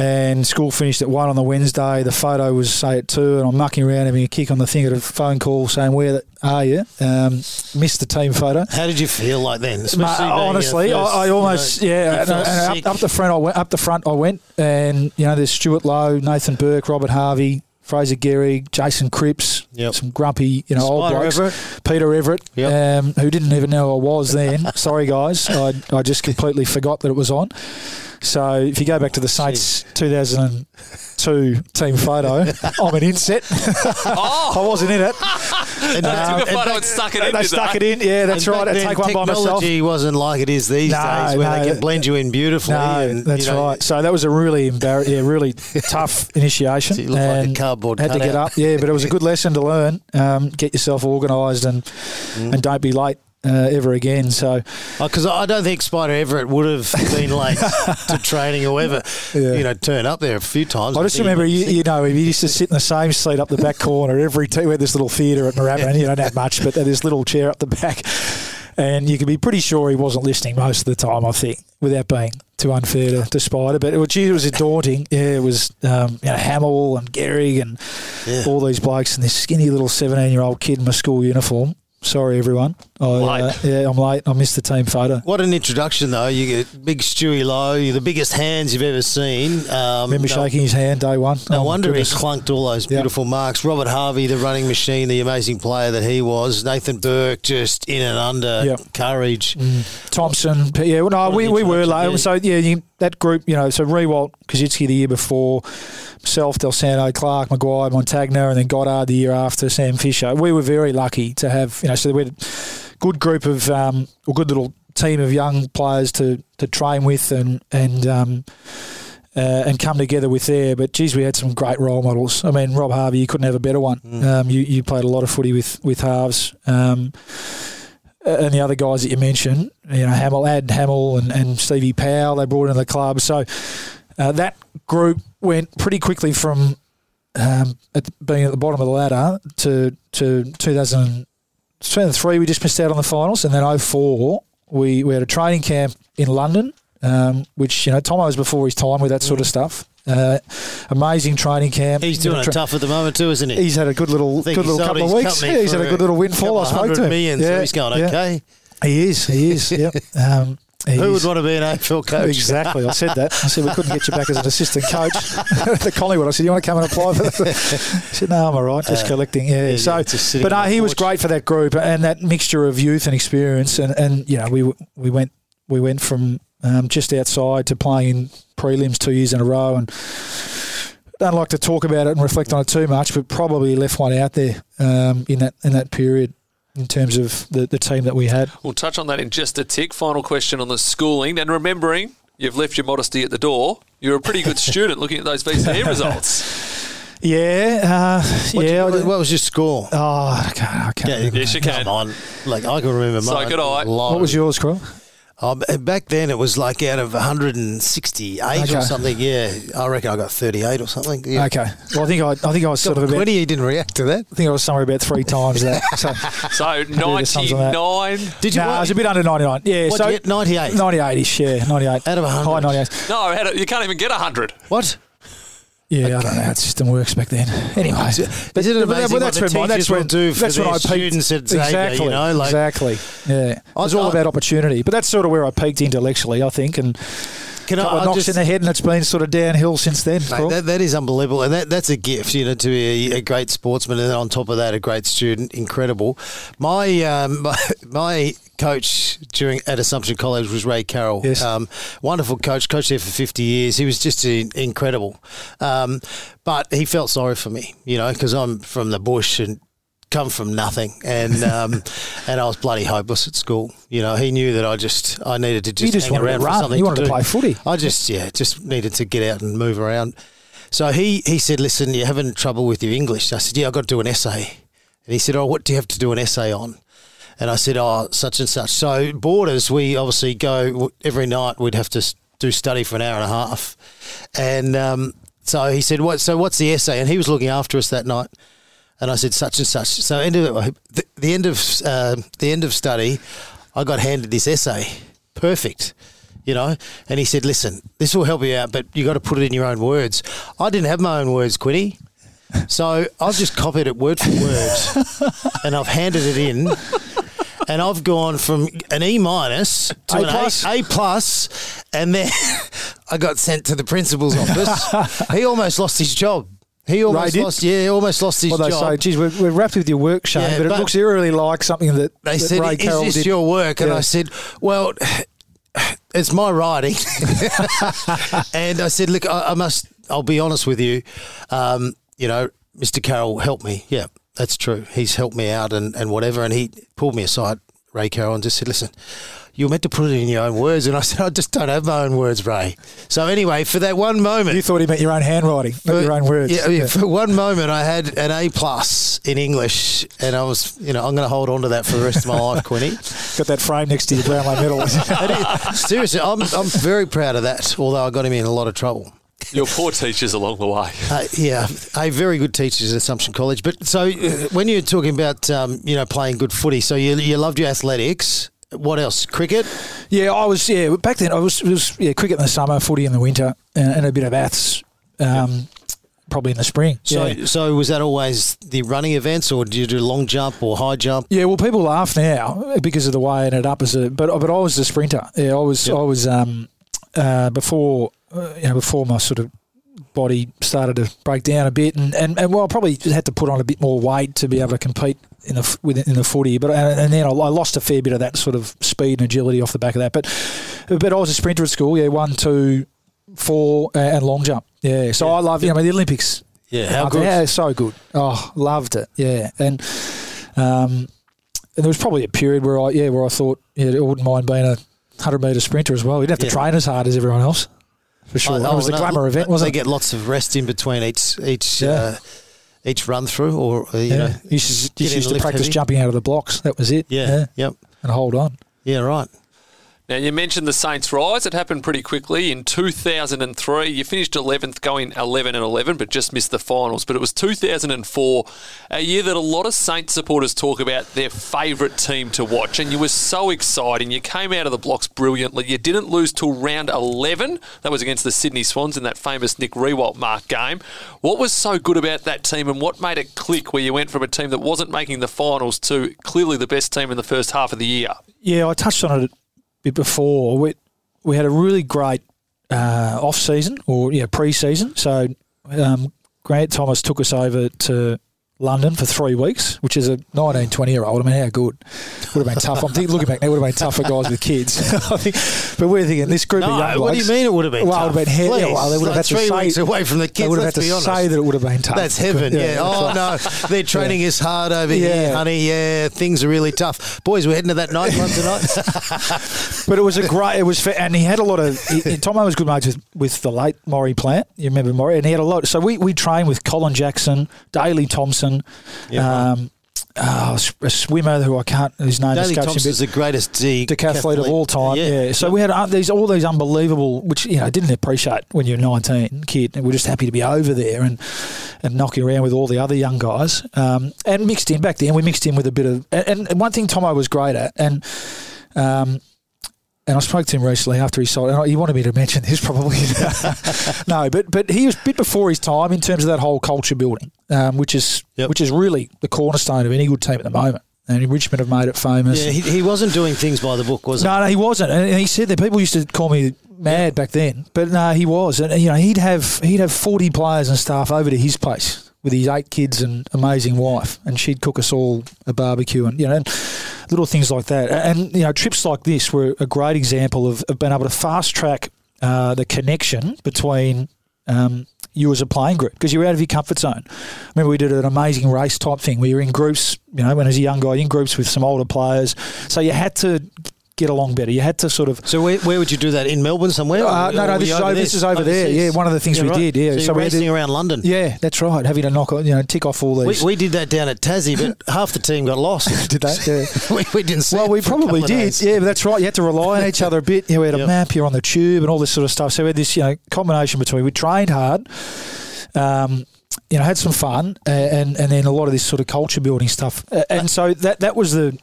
And school finished at one on the Wednesday. The photo was say at two, and I'm mucking around having a kick on the thing at a phone call saying, "Where are you?" Um, missed the team photo. how did you feel like then? Mate, honestly, first, I, I you almost know, yeah. And, and up, up the front, I went. Up the front, I went, and you know, there's Stewart Loewe, Nathan Burke, Robert Harvey, Fraser Gehrig, Jason Cripps, Yep. some grumpy, you know, old Spider blokes. Everett. Peter Everett, Yep. um, who didn't even know I was then. Sorry, guys, I, I just completely forgot that it was on. So if you go back to the Saints 2002 team photo, I'm an inset. Oh, I wasn't in it. And, they um, took a photo back- and stuck it in. They stuck it in. Yeah, that's and right. I take one by myself. Technology wasn't like it is these No, days, where no, they can blend you in beautifully. No, and, that's you know, right. So that was a really embarrassing, yeah, really tough initiation. So you look like a cardboard Had to get up, yeah, but it was a good lesson to learn. Um, get yourself organised and Mm. and don't be late uh, ever again. So Because I don't think Spider Everett would have been late to training or ever, Yeah. you know, turn up there a few times. I just remember, you, you know, he used to sit in the same seat up the back corner every time. We had this little theatre at Moorabbin. You don't have much, but this little chair up the back. And you could be pretty sure he wasn't listening most of the time, I think, without being too unfair to, to Spider. But it was, it was daunting. Yeah, it was, um, you know, Hamill and Gehrig and Yeah. all these blokes and this skinny little 17 year old kid in my school uniform. Sorry, everyone. I, uh, yeah, I'm late. I missed the team photo. What an introduction, though. You get big Stewie Loewe, you're the biggest hands you've ever seen. Um, Remember no, shaking his hand day one? No Oh, wonder he clunked all those beautiful marks. Robert Harvey, the running machine, the amazing player that he was. Nathan Burke, just in and under Yeah. courage. Thompson. Yeah, well, no, What we, we were late. yeah. So, yeah, you, that group, you know, so Riewoldt, Koschitzke the year before, myself, Del Santo, Clark, Maguire, Montagna, and then Goddard the year after, Sam Fisher. We were very lucky to have, you know, so we had a good group of, um, a good little team of young players to, to train with and, and, um, uh, and come together with there. But geez, we had some great role models. I mean, Rob Harvey, you couldn't have a better one. Um, you, you played a lot of footy with with halves. Um, and the other guys that you mentioned, you know, Hamill, Ad Hamill and, and Stevie Powell, they brought in the club. So uh, that group went pretty quickly from um, at the, being at the bottom of the ladder to to 2000, 2003, we just missed out on the finals. And then 04, we, we had a training camp in London, um, which, you know, Tomo was before his time with that sort of stuff. Uh, amazing training camp. He's You know, doing tra- it tough at the moment, too, isn't he? He's had a good little, good little couple of weeks. Yeah, he's had a good little windfall. I spoke to him. million, yeah, so he's going yeah. okay. He is. He is. yep. Um, he Who would want to be an AFL coach? Exactly. I said that. I said we couldn't get you back as an assistant coach. At the Collingwood. I said, you want to come and apply for? He said, no, I'm all right. Just Uh, collecting. Yeah. yeah, so, sitting but no, he was great for that group and that mixture of youth and experience. And, and you know, we we went we went from um, just outside to playing in prelims two years in a row and. Don't like to talk about it and reflect on it too much, but probably left one out there um, in that in that period in terms of the, the team that we had. We'll touch on that in just a tick. Final question on the schooling. And remembering, you've left your modesty at the door. You're a pretty good student looking at those VCE results. Yeah, uh, What, yeah. I what, what was your score? Oh, I can't. I can't. Yes, you can. Come on. Like, I can remember So mine. could I. Low. What was yours, Crawf? Um, back then, it was like out of 168 Okay. or something. Yeah, I reckon I got 38 or something. Yeah. Okay. Well, I think I, I think I was sort of about. 20, you didn't react to that. I think I was somewhere about three times that. So, So the sums on that. 99. Did you? no, what- I was a bit under ninety nine. Yeah, What'd so 98? 98ish, yeah, ninety eight Out of 100? High ninety eight. No, I had a, you can't even get 100. What? Yeah, I don't know how the system works back then. Anyway, but, Isn't it but amazing that- what that's the that's teachers will do for that's their I peaked. students at Xavier, exactly, you know, like- exactly. Yeah, I- it's all I- about opportunity. But that's sort of where I peaked intellectually, I think, and Can couple I, of knocks just, in the head, and it's been sort of downhill since then. Mate, that, that is unbelievable, and that, that's a gift, you know, to be a, a great sportsman, and then on top of that, a great student. Incredible. My um, my, my coach during at Assumption College was Ray Carroll. Yes. Um, wonderful coach, coached there for fifty years. He was just in, incredible, um, but he felt sorry for me, you know, because I'm from the bush and come from nothing, and um, and I was bloody hopeless at school. You know, he knew that I just I needed to just, just hang wanted to around for something. You wanted to do. play footy. I just yeah, just needed to get out and move around. So he he said, "Listen, you're having trouble with your English." I said, "Yeah, I've got to do an essay." And he said, "Oh, what do you have to do an essay on?" And I said, "Oh, such and such." So borders, we obviously go every night. We'd have to do study for an hour and a half, and um, so he said, "What? So what's the essay?" And he was looking after us that night. And I said such and such. So end of the, the end of uh, the end of study, I got handed this essay. Perfect, you know. And he said, "Listen, this will help you out, but you got to put it in your own words." I didn't have my own words, Quinny. So I've just copied it word for word, and I've handed it in, and I've gone from an E minus to A an plus? A, a plus, and then I got sent to the principal's office. he almost lost his job. He almost lost. Yeah, he almost lost his Well, they job. say, geez, we're, we're wrapped with your work, Shane, Yeah, but it looks eerily like something that, they that said, Ray "Is Carroll this did. your work?" And Yeah. I said, "Well." It's my writing, and I said, "Look, I, I must. I'll be honest with you. Um, you know, Mr. Carroll helped me. Yeah, that's true. He's helped me out and, and whatever. And he pulled me aside, Ray Carroll, and just said, "Listen, you were meant to put it in your own words." And I said, "I just don't have my own words, Ray." So anyway, for that one moment, You thought he meant your own handwriting, not your own words. yeah, yeah, For one moment, I had an A plus in English, and I was, you know, I'm going to hold on to that for the rest of my life, Quinny. Got that frame next to your Brownlow medal. Seriously, I'm, I'm very proud of that. Although I got him in a lot of trouble. Your poor teachers along the way. Uh, yeah, a very good teachers at Assumption College. But so uh, when you're talking about, um, you know, playing good footy, so you, you loved your athletics. What else? Cricket. yeah, I was. Yeah, back then I was. It was yeah, cricket in the summer, footy in the winter, and, and a bit of aths, um, probably in the spring. So, yeah. so was that always the running events, or did you do long jump or high jump? Yeah, well, people laugh now because of the way I ended up as a. But but I was a sprinter. Yeah, I was. Yep. I was um, uh, before uh, you know before my sort of body started to break down a bit, and and, and well, I probably had to put on a bit more weight to be able to compete in the f- with in the footy. But and, and then I, I lost a fair bit of that sort of speed and agility off the back of that. But but I was a sprinter at school. Yeah, one, two, four, and long jump. Yeah, so I love you know the Olympics. Yeah, how good? Yeah, so good. Oh, loved it. Yeah, and um, and there was probably a period where I yeah where I thought yeah I wouldn't mind being a hundred meter sprinter as well. Didn't have to Yeah. train as hard as everyone else. For sure, Oh, it was a no, glamour event, They wasn't it? get lots of rest in between each each Yeah. uh, each run through, or uh, you yeah, know, you used to, you used to practice heavy. jumping out of the blocks. That was it. Yeah, yep, and hold on. yeah, right. Now, you mentioned the Saints' rise. It happened pretty quickly. In 2003, you finished 11th, going 11 and 11, but just missed the finals. But it was 2004, a year that a lot of Saints supporters talk about their favourite team to watch. And you were so exciting. You came out of the blocks brilliantly. You didn't lose till round 11. That was against the Sydney Swans in that famous Nick Riewoldt mark game. What was so good about that team and what made it click where you went from a team that wasn't making the finals to clearly the best team in the first half of the year? Yeah, I touched on it bit before. We we had a really great uh, off season or yeah pre season. So um, Grant Thomas took us over to London for three weeks, which is a 19, 20 year old. I mean, how good would have been tough. I'm thinking, looking back, now would have been tough for guys with kids. I think, but we're thinking this group No, of young what do you mean it would have been Well, it tough? would have been he- yeah, Please, well, they would have like had to three say- weeks away from the kids. They would have let's had to be honest. say that it would have been tough. That's heaven. Yeah. Oh no, they're training us hard over here, honey. Yeah, things are really tough. Boys, we're heading to that night nightclub tonight. But it was a great. It was, and he had a lot of. He, he- Tomo was good mates with, with the late Maurie Plant. You remember Maurie, and he had a lot. So we we trained with Colin Jackson, Daley Thompson, um, uh, a swimmer who I can't. His name Daley escapes me. Thompson's the greatest de- decathlete of all time. Yeah. So we had uh, these all these unbelievable, which you know didn't appreciate when you're 19 kid, and we're just happy to be over there and and knocking around with all the other young guys. Um, and mixed in back then, we mixed in with a bit of and, and one thing Tomo was great at, and um, and I spoke to him recently after he sold. And he wanted me to mention this probably. no, but but he was a bit before his time in terms of that whole culture building, um, which is Yep. which is really the cornerstone of any good team at the moment. And Richmond have made it famous. Yeah, he, he wasn't doing things by the book, was he? No, no, he wasn't, and and he said that people used to call me mad back then, but no, he was, and you know, he'd have he'd have forty players and staff over to his place with his eight kids and amazing wife, and she'd cook us all a barbecue, and you know, and little things like that, and you know, trips like this were a great example of, of being able to fast track uh, the connection between. Um, you as a playing group because you're out of your comfort zone. Remember, we did an amazing race type thing where you're in groups, you know, when as a young guy, in groups with some older players. So you had to get along better. You had to sort of. So where, where would you do that in Melbourne somewhere? Uh, no, no, this is over, there? this is over there. Yeah, one of the things we right. did. Yeah, so, so we racing to- around London. Yeah, that's right. Having to knock, on- you know, tick off all We, these. we did that down at Tassie, but half the team got lost. did that. Yeah. we, we didn't see Well, we for a couple probably did. Yeah, but that's right. You had to rely on each other a bit. You know, we had a map. You're on the tube and all this sort of stuff. So we had this, you know, combination between we trained hard, um, you know, had some fun, uh, and and then a lot of this sort of culture building stuff. Uh, and so that that was the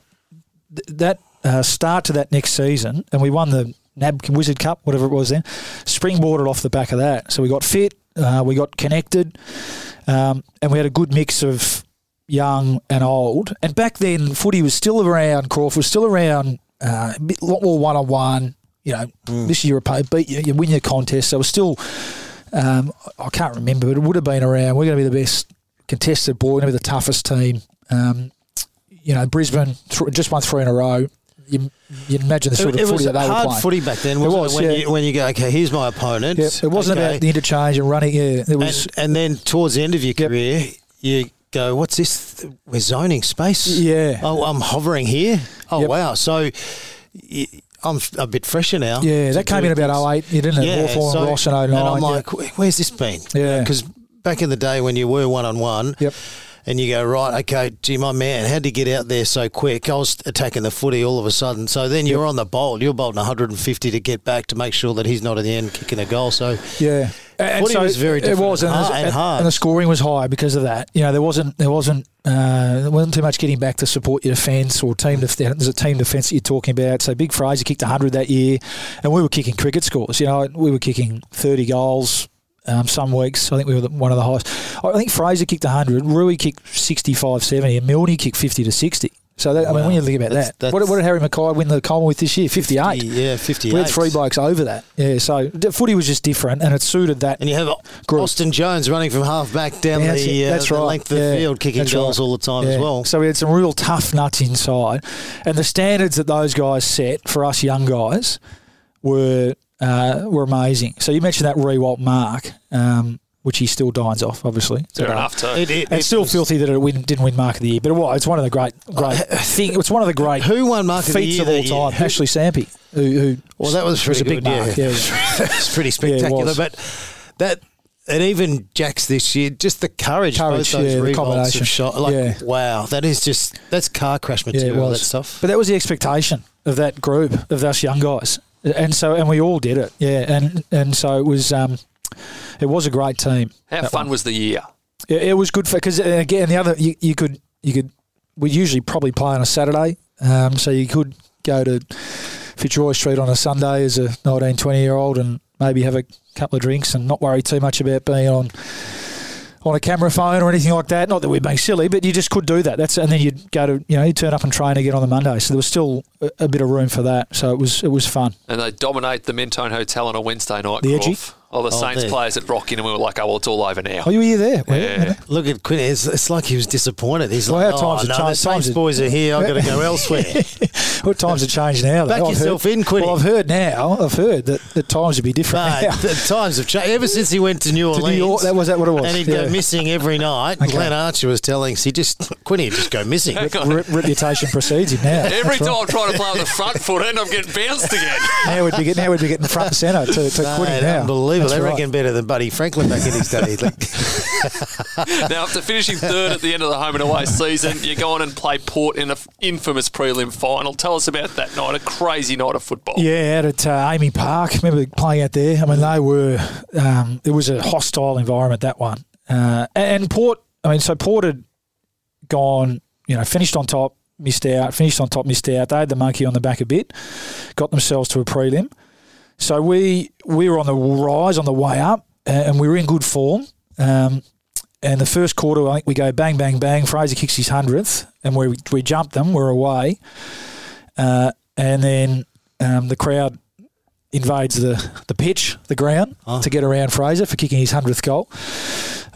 that uh, start to that next season, and we won the NAB Wizard Cup, whatever it was then. Springboarded off the back of that, so we got fit, uh, we got connected, um, and we had a good mix of young and old. And back then, footy was still around. Crawford was still around. Uh, a lot more one on one. You know, this year beat you, you win your contest. So it was still. Um, I can't remember, but it would have been around. We're going to be the best contested ball. We're going to be the toughest team. Um, you know, Brisbane th- just won three in a row. You, you imagine the sort It, of it footy that they were playing. hard footy back then, It wasn't it? was, when, yeah. you, when you go, okay, here's my opponent. Yeah, it wasn't okay. about the interchange and running. Yeah, it was. and, and then towards the end of your career, you go, "What's this? We're zoning space. Yeah. Oh, I'm hovering here. Oh, Yep. wow. So y- I'm a bit fresher now. yeah, that came in about things. 08, you didn't it? Hawthorn, so- Ross, and 09. And I'm like, "Wh- where's this been? Yeah. Because back in the day when you were one on one. Yep. And you go right, okay, gee, my man, how'd you get out there so quick? I was attacking the footy all of a sudden. So then you're on the bolt. You're bolting 150 to get back to make sure that he's not at the end kicking a goal. So Yeah, and Footy was very different It was, and hard- and hard. and the scoring was high because of that. You know, there wasn't there wasn't uh, there wasn't too much getting back to support your defence or team. Def- there's a team defence that you're talking about. So Big Fraser kicked 100 that year, and we were kicking cricket scores. You know, we were kicking 30 goals. Um, some weeks, I think we were the, one of the highest. I think Fraser kicked 100, Rui kicked 65, 70, and Milne kicked 50 to 60. So, that, I mean, when you think about That's- that, what, that's- what did Harry McKay win the Commonwealth this year? 58. yeah, 58. We had three blokes over that. Yeah, so the footy was just different, and it suited that. And you have Group. Austin Jones running from half back down Yeah, the, uh, That's the right. length of Yeah, the field, kicking goals right. all the time as well. So we had some real tough nuts inside, and the standards that those guys set for us young guys were uh, were amazing. So you mentioned that Riewoldt mark, um, which he still dines off, obviously. Fair enough, too. It- it- And it still was- filthy that it win, didn't win Mark of the Year, but it was. It's one of the great, great thing. It's one of the great Who won Mark of the feats Year of all that year? time. Ashley Sampi, who, who Well, that was was pretty a big good, mark. yeah. Yeah, That's pretty Yeah, it spectacular. was. but that and even Jacks this year, just the courage, Courage, both those yeah, the revolts combination. of shot. Like, Yeah. wow, that is just that's car crash material. it was. That stuff. But that was the expectation of that group of us young guys, and so and we all did it. Yeah, and and so it was um, it was a great team. How fun one. was the year? It, it was good for because again the other you, you could you could we usually probably play on a Saturday, um, so you could go to Fitzroy Street on a Sunday as a 19, 20 year old and maybe have a couple of drinks and not worry too much about being on on a camera phone or anything like that. Not that we're being silly, but you just could do that. That's and then you'd go to you know you turn up and train again on the Monday. So there was still a, a bit of room for that. So it was it was fun. And they dominate the Mentone Hotel on a Wednesday night. The Edgy? Croft. Oh, the Saints there. players at Rockin, and we were like, oh, well, it's all over now. Oh, you were you there? Were you? Yeah. Look at Quinn. It's, it's like he was disappointed. He's Well, like, how oh, times have no, changed- the Saints times have- boys are here. I've got to go elsewhere. What times have changed now? though? Back I've yourself heard, in, Quinny. Well, I've heard now. I've heard that the times would be different But now. the times have changed. Ever since he went to New To Orleans. New York, that was that what it was. And he'd Yeah. go missing every night. Okay. Glenn Archer was telling us he just Quinny would just go missing. Re- reputation precedes him now. Every That's time right. I'm trying to play with the front foot, I end up getting bounced again. Now we'd be getting now we'd be getting front and centre to, to Quinny Mate, now. unbelievable. That's they right. reckon better than Buddy Franklin back in his day. Now, after finishing third at the end of the home and away season, you go on and play Port in an infamous prelim final. Tell us about that night, a crazy night of football. Yeah, out at uh, AAMI Park. Remember playing out there? I mean, they were. Um, it was a hostile environment that one. Uh, and Port. I mean, so Port had gone. You know, finished on top, missed out. Finished on top, missed out. They had the monkey on the back a bit. Got themselves to a prelim. So we we were on the rise, on the way up, and we were in good form. Um, and the first quarter, I think we go bang, bang, bang. Fraser kicks his hundredth, and we we jumped them. We're away, uh, and then um, the crowd invades the, the pitch, the ground, to get around Fraser for kicking his hundredth goal.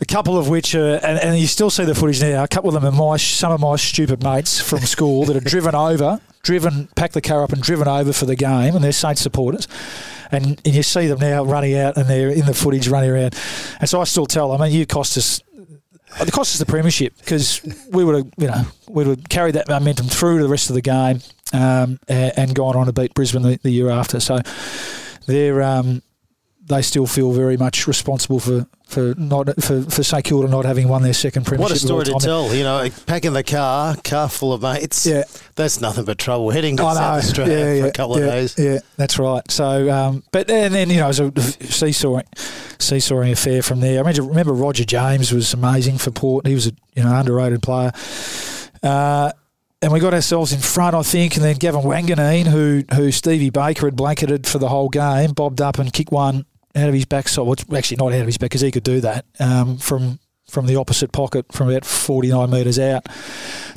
A couple of which, are, and, and you still see the footage now. A couple of them are my some of my stupid mates from school that are driven over, driven, packed the car up and driven over for the game, and they're Saints supporters. And, and you see them now running out, and they're in the footage running around. And so I still tell them, I mean, you cost us it cost us the premiership because we would have, you know, we would carried that momentum through to the rest of the game um, and, and gone on to beat Brisbane the, the year after. So they're um, they still feel very much responsible for for not for, for St Kilda not having won their second premiership. what a story to tell. You know, packing the car, car full of mates. Yeah. That's nothing but trouble. Heading to I know. South Australia yeah, for yeah, a couple yeah, of days. Yeah, that's right. So, um, but and then you know, it was a seesawing, seesawing affair from there. I remember, remember Roger James was amazing for Port. He was a you know underrated player. Uh, and we got ourselves in front, I think, and then Gavin Wanganeen, who who Stevie Baker had blanketed for the whole game, bobbed up and kicked one out of his backside. Well, actually not out of his back because he could do that um, from from the opposite pocket from about 49 metres out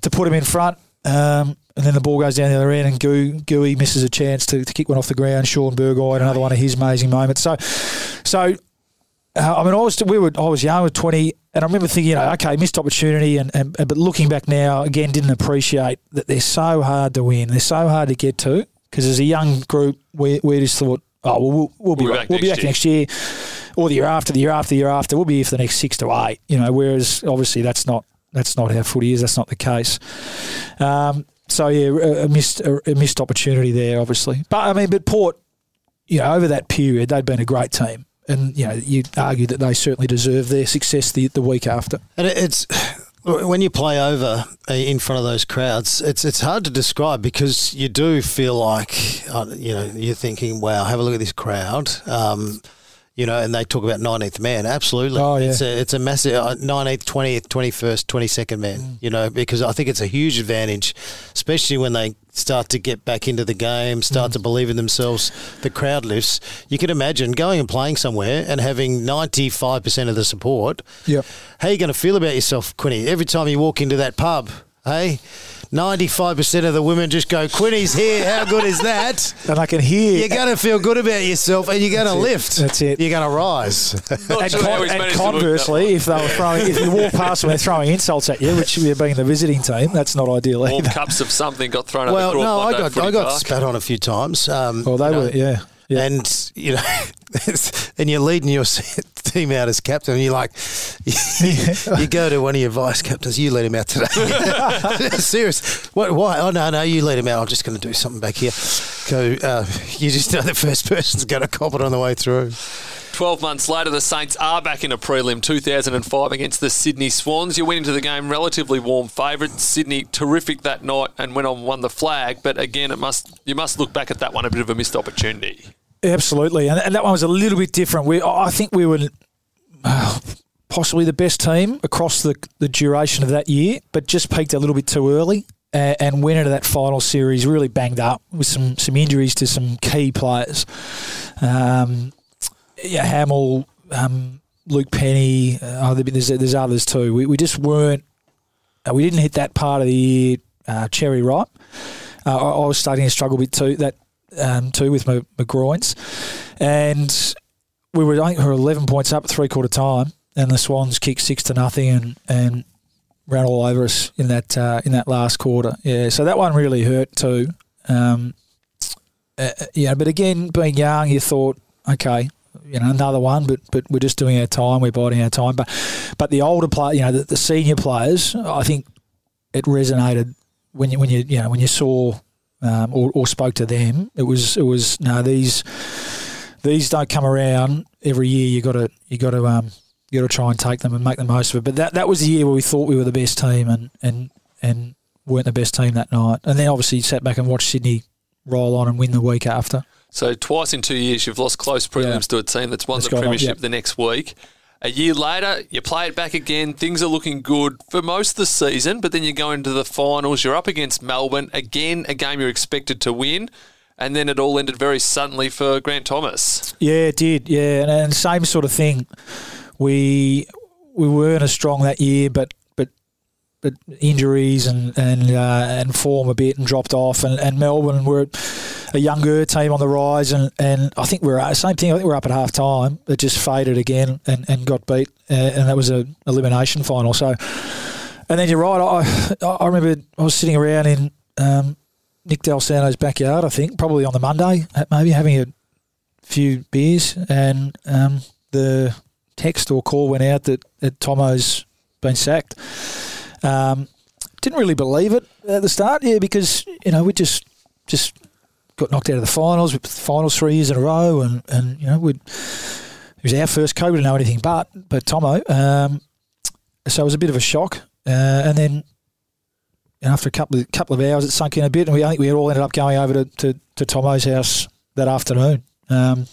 to put him in front. Um, and then the ball goes down the other end, and Goo, Gooey misses a chance to, to kick one off the ground. Shaun Burgoyne, another one of his amazing moments. So, so uh, I mean, I was we were I was young, I was twenty, and I remember thinking, you know, okay, missed opportunity, and, and but looking back now, again, didn't appreciate that they're so hard to win, they're so hard to get to, because as a young group, we we just thought, oh, well, we'll, we'll be We'll be right. back we'll be next back year. next year, or the year after, the year after, the year after, we'll be here for the next six to eight, you know. Whereas obviously that's not that's not how footy is. That's not the case. Um, so yeah, a, a missed a, a missed opportunity there, obviously. But I mean, but Port, you know, over that period, they'd been a great team, and you know, you'd argue that they certainly deserve their success the the week after. And it's when you play over uh, in front of those crowds, it's it's hard to describe because you do feel like uh, you know you're thinking, "Wow, have a look at this crowd." Um, you know, and they talk about 19th man. Absolutely. Oh, yeah. It's a, it's a massive uh, 19th, 20th, 21st, 22nd man, you know, because I think it's a huge advantage, especially when they start to get back into the game, start to believe in themselves, the crowd lifts. You can imagine going and playing somewhere and having 95% of the support. Yep. How are you going to feel about yourself, Quinny? Every time you walk into that pub, hey, 95% of the women just go, Quinny's here. How good is that? And I can hear. You're going to feel good about yourself and you're going to lift. That's it. You're going to rise. And, sure con- and managed to work that conversely, if they were throwing, if you walk past them, they're throwing insults at you, which we're being the visiting team, that's not ideal Warm either. cups of something got thrown well, at the no, I got, I got park. spat on a few times. Um, Well, they you know, were, yeah. Yeah. And, you know, and you're leading your team out as captain. And you're like, you go to one of your vice captains, you lead him out today. Serious. What, why? Oh, no, no, you lead him out. I'm just going to do something back here. Go, uh, you just know the first person's going to cop it on the way through. 12 months later, the Saints are back in a prelim 2005 against the Sydney Swans. You went into the game relatively warm favourites. Sydney terrific that night and went on won the flag. But again, it must you must look back at that one a bit of a missed opportunity. Absolutely, and, and that one was a little bit different. We, I think we were uh, possibly the best team across the, the duration of that year, but just peaked a little bit too early and, and went into that final series really banged up with some some injuries to some key players. Um, yeah, Hamill, um, Luke Penny. Uh, oh, there's, there's others too. We, we just weren't. Uh, we didn't hit that part of the year uh, cherry ripe. Uh, I, I was starting to struggle a bit too. That um, too with my, my groins, and we were I think we were eleven points up at three quarter time, and the Swans kicked six to nothing and and ran all over us in that uh, in that last quarter. Yeah, so that one really hurt too. Um, uh, yeah, but again, being young, you thought, okay, you know, another one, but but we're just doing our time, we're biding our time. But but the older play, you know, the, the senior players, I think it resonated when you when you you know when you saw um, or, or spoke to them. It was it was no these these don't come around every year. You got to you got to um you got to try and take them and make the most of it. But that that was the year where we thought we were the best team and and and weren't the best team that night. And then obviously sat back and watched Sydney roll on and win the week after. So twice in two years, you've lost close prelims Yeah. to a team that's won That's the premiership yep. the next week. A year later, you play it back again. Things are looking good for most of the season, but then you go into the finals. You're up against Melbourne again, a game you're expected to win, and then it all ended very suddenly for Grant Thomas. Yeah, it did. Yeah, and, and same sort of thing. We we weren't as strong that year, but but but injuries and and uh, and form a bit and dropped off. And, and Melbourne were a younger team on the rise, and, and I think we we're same thing. I think we we're up at half time. It just faded again and, and got beat, uh, and that was a elimination final. So, and then you're right. I I remember I was sitting around in. Um, Nick Dal Santo's backyard, I think, probably on the Monday, maybe having a few beers, and um, the text or call went out that, that Tomo's been sacked. Um, didn't really believe it at the start, yeah, because you know we just just got knocked out of the finals, the finals three years in a row, and and you know we it was our first COVID didn't know anything but but Tomo, um, so it was a bit of a shock, uh, and then. After a couple of couple of hours, it sunk in a bit, and we I think we all ended up going over to, to, to Tomo's house that afternoon um,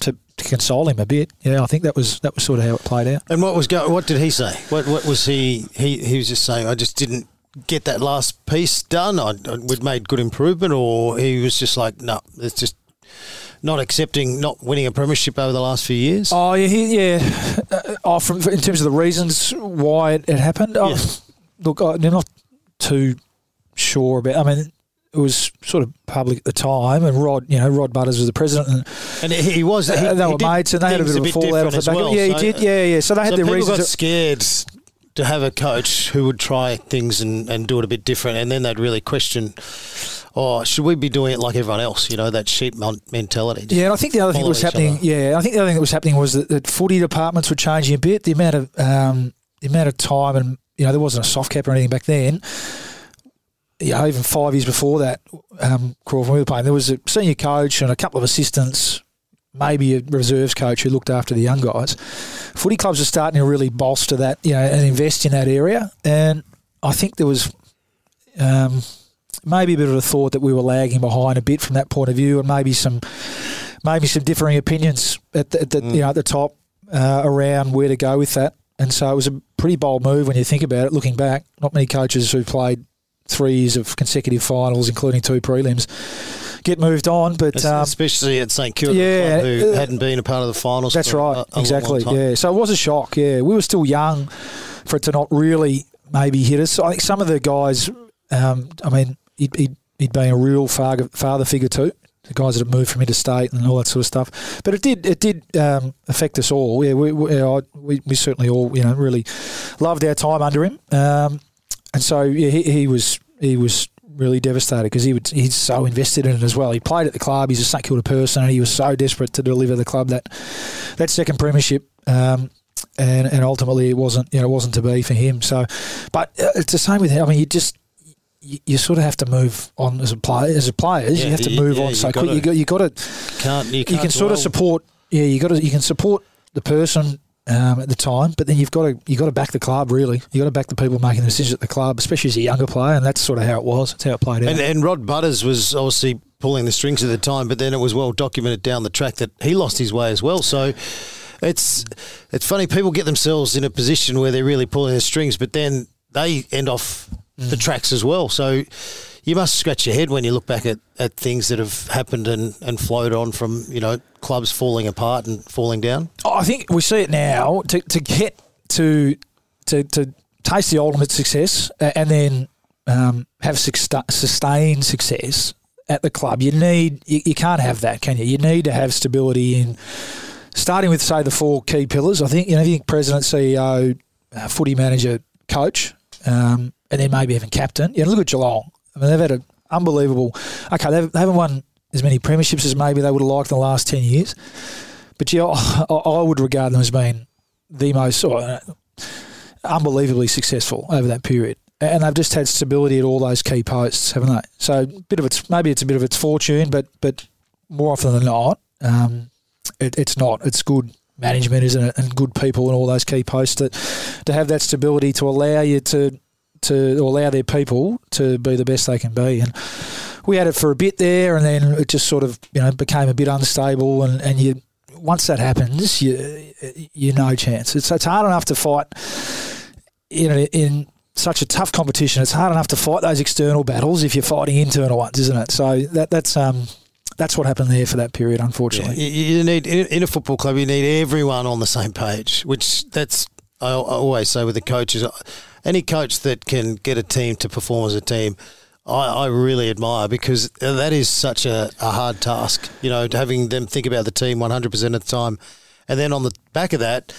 to, to console him a bit. Yeah, I think that was that was sort of how it played out. And what was What did he say? What What was he? He he was just saying, I just didn't get that last piece done. I, I we'd made good improvement, or he was just like, no, it's just not accepting not winning a premiership over the last few years. Oh yeah, he, yeah. Uh, oh, from in terms of the reasons why it, it happened. Oh, Yeah. Look, I'm not too sure about. I mean, it was sort of public at the time, and Rod, you know, Rod Butterss was the president, and And he, was. He, uh, they he were mates, and they had a bit of a fallout off the back. well, yeah, so- he did. Yeah, yeah. So they had So their reasons. got scared to have a coach who would try things and, and do it a bit different, and then they'd really question, oh, should we be doing it like everyone else? You know, that sheep mentality. Just Yeah, and I think the other thing that was happening. other. Yeah, I think the other thing that was happening was that, that footy departments were changing a bit. The amount of um, the amount of time, and you know, there wasn't a soft cap or anything back then. Yeah, even five years before that, um, Crawford, we were playing, there was a senior coach and a couple of assistants, maybe a reserves coach who looked after the young guys. Footy clubs are starting to really bolster that, you know, and invest in that area. And I think there was um, maybe a bit of a thought that we were lagging behind a bit from that point of view, and maybe some maybe some differing opinions at the, at the you know at the top uh, around where to go with that. And so it was a pretty bold move when you think about it. Looking back, not many coaches who played three years of consecutive finals, including two prelims, get moved on. But um, especially at St Kilda, yeah, who uh, hadn't been a part of the finals. that's right, a- a exactly. long time. Yeah, so it was a shock. Yeah, we were still young for it to not really maybe hit us. I think some of the guys. Um, I mean, he'd, he'd, he'd been a real father, father figure too. The guys that have moved from interstate and all that sort of stuff. But it did it did um, affect us all. Yeah, we we, we we certainly all you know really loved our time under him. Um, and so yeah, he, he was he was really devastated because he would he's so invested in it as well. He played at the club. He's a St Kilda person, and he was so desperate to deliver the club that that second premiership. Um, and, and ultimately, it wasn't you know it wasn't to be for him. So, but uh, it's the same with him. I mean, you just you, you sort of have to move on as a player. As a players, Yeah, you have to you- move yeah, on so quick. You got you got to Can't you? you Can't you can sort of support. Yeah, you got to you can support the person um, at the time, but then you've got to you got to back the club. Really, you got to back the people making the decisions at the club, especially as a younger player, and that's sort of how it was. That's how it played out. And, and Rod Butterss was obviously pulling the strings at the time, but then it was well documented down the track that he lost his way as well. So it's it's funny people get themselves in a position where they're really pulling the strings, but then they end off the Mm. tracks as well. So you must scratch your head when you look back at, at things that have happened and, and flowed on from you know clubs falling apart and falling down. I think we see it now to, to get to to to taste the ultimate success and then um, have sustained success at the club. You need you, you can't have that, can you? You need to have stability in starting with say the four key pillars. I think you know, you think president, CEO, uh, footy manager, coach, um, and then maybe even captain. You know, look at Geelong. I mean, they've had an unbelievable. Okay, they haven't won as many premierships as maybe they would have liked in the last ten years, but yeah, I, I would regard them as being the most uh, unbelievably successful over that period. And they've just had stability at all those key posts, haven't they? So, bit of its maybe it's a bit of its fortune, but but more often than not, um, it, it's not. It's good management, isn't it, and good people and all those key posts that to have that stability to allow you to to allow their people to be the best they can be. And we had it for a bit there, and then it just sort of you know became a bit unstable, and, and you once that happens, you you no chance. It's it's hard enough to fight in in such a tough competition. It's hard enough to fight those external battles if you're fighting internal ones, isn't it? So that that's um that's what happened there for that period, unfortunately. Yeah, you need in a football club, you need everyone on the same page. Which that's I always say with the coaches, any coach that can get a team to perform as a team. I, I really admire because that is such a, a hard task, you know, having them think about the team 100% of the time. And then on the back of that,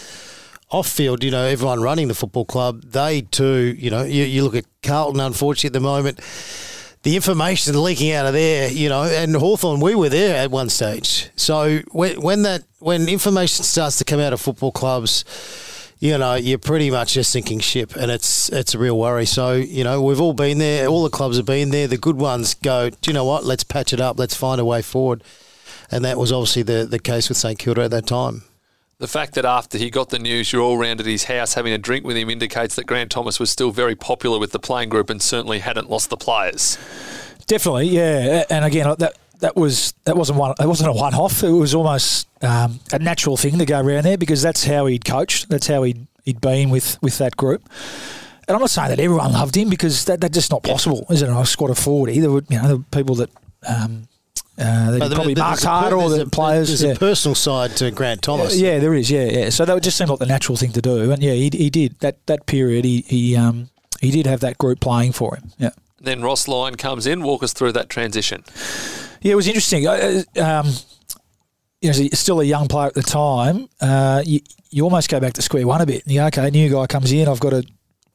off field, you know, everyone running the football club, they too, you know, you, you look at Carlton, unfortunately, at the moment the information leaking out of there, you know, and Hawthorn, we were there at one stage. So when, when that when information starts to come out of football clubs, you know, you're pretty much just sinking ship, and it's it's a real worry. So you know, we've all been there. All the clubs have been there. The good ones go, do you know what? Let's patch it up. Let's find a way forward. And that was obviously the the case with St Kilda at that time. The fact that after he got the news, you're all round at his house having a drink with him indicates that Grant Thomas was still very popular with the playing group and certainly hadn't lost the players. Definitely, yeah. And again, that that was that wasn't one. It wasn't a one off. It was almost um, a natural thing to go around there because that's how he'd coached. That's how he'd he'd been with with that group. And I'm not saying that everyone loved him because that, that's just not possible, is it? A squad of forty, there were you know were people that um, uh, they probably marked hard or the players. There's yeah. a personal side to Grant Thomas. Uh, yeah, there is. Yeah, yeah. So that just seemed like the natural thing to do, and yeah, he, he did that that period. He he um he did have that group playing for him. Yeah. Then Ross Lyon comes in. Walk us through that transition. Yeah, it was interesting. Uh, um, you know, still a young player at the time. Uh, you, you almost go back to square one a bit. You go, okay, new guy comes in. I've got to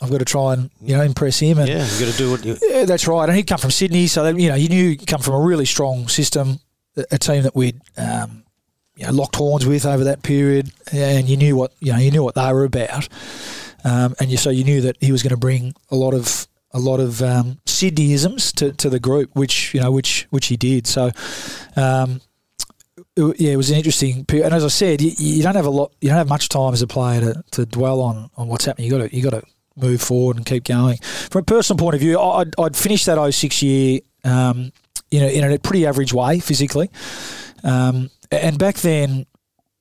I've got to try and you know impress him. And yeah, you've got to do what you. Yeah, that's right. And he'd come from Sydney, so that, you know you knew he'd come from a really strong system, a, team that we'd um, you know, locked horns with over that period, and you knew what you know you knew what they were about, um, and you so you knew that he was going to bring a lot of a lot of um, Sydneyisms to, to the group, which you know which which he did. So. Um, it, yeah, it was an interesting period, and as I said, you, you, don't have a lot, you don't have much time as a player to, to dwell on, on what's happening. You got to you got to move forward and keep going. From a personal point of view, I'd, I'd finished that 06 year um, in, a, in a pretty average way physically. Um, and back then,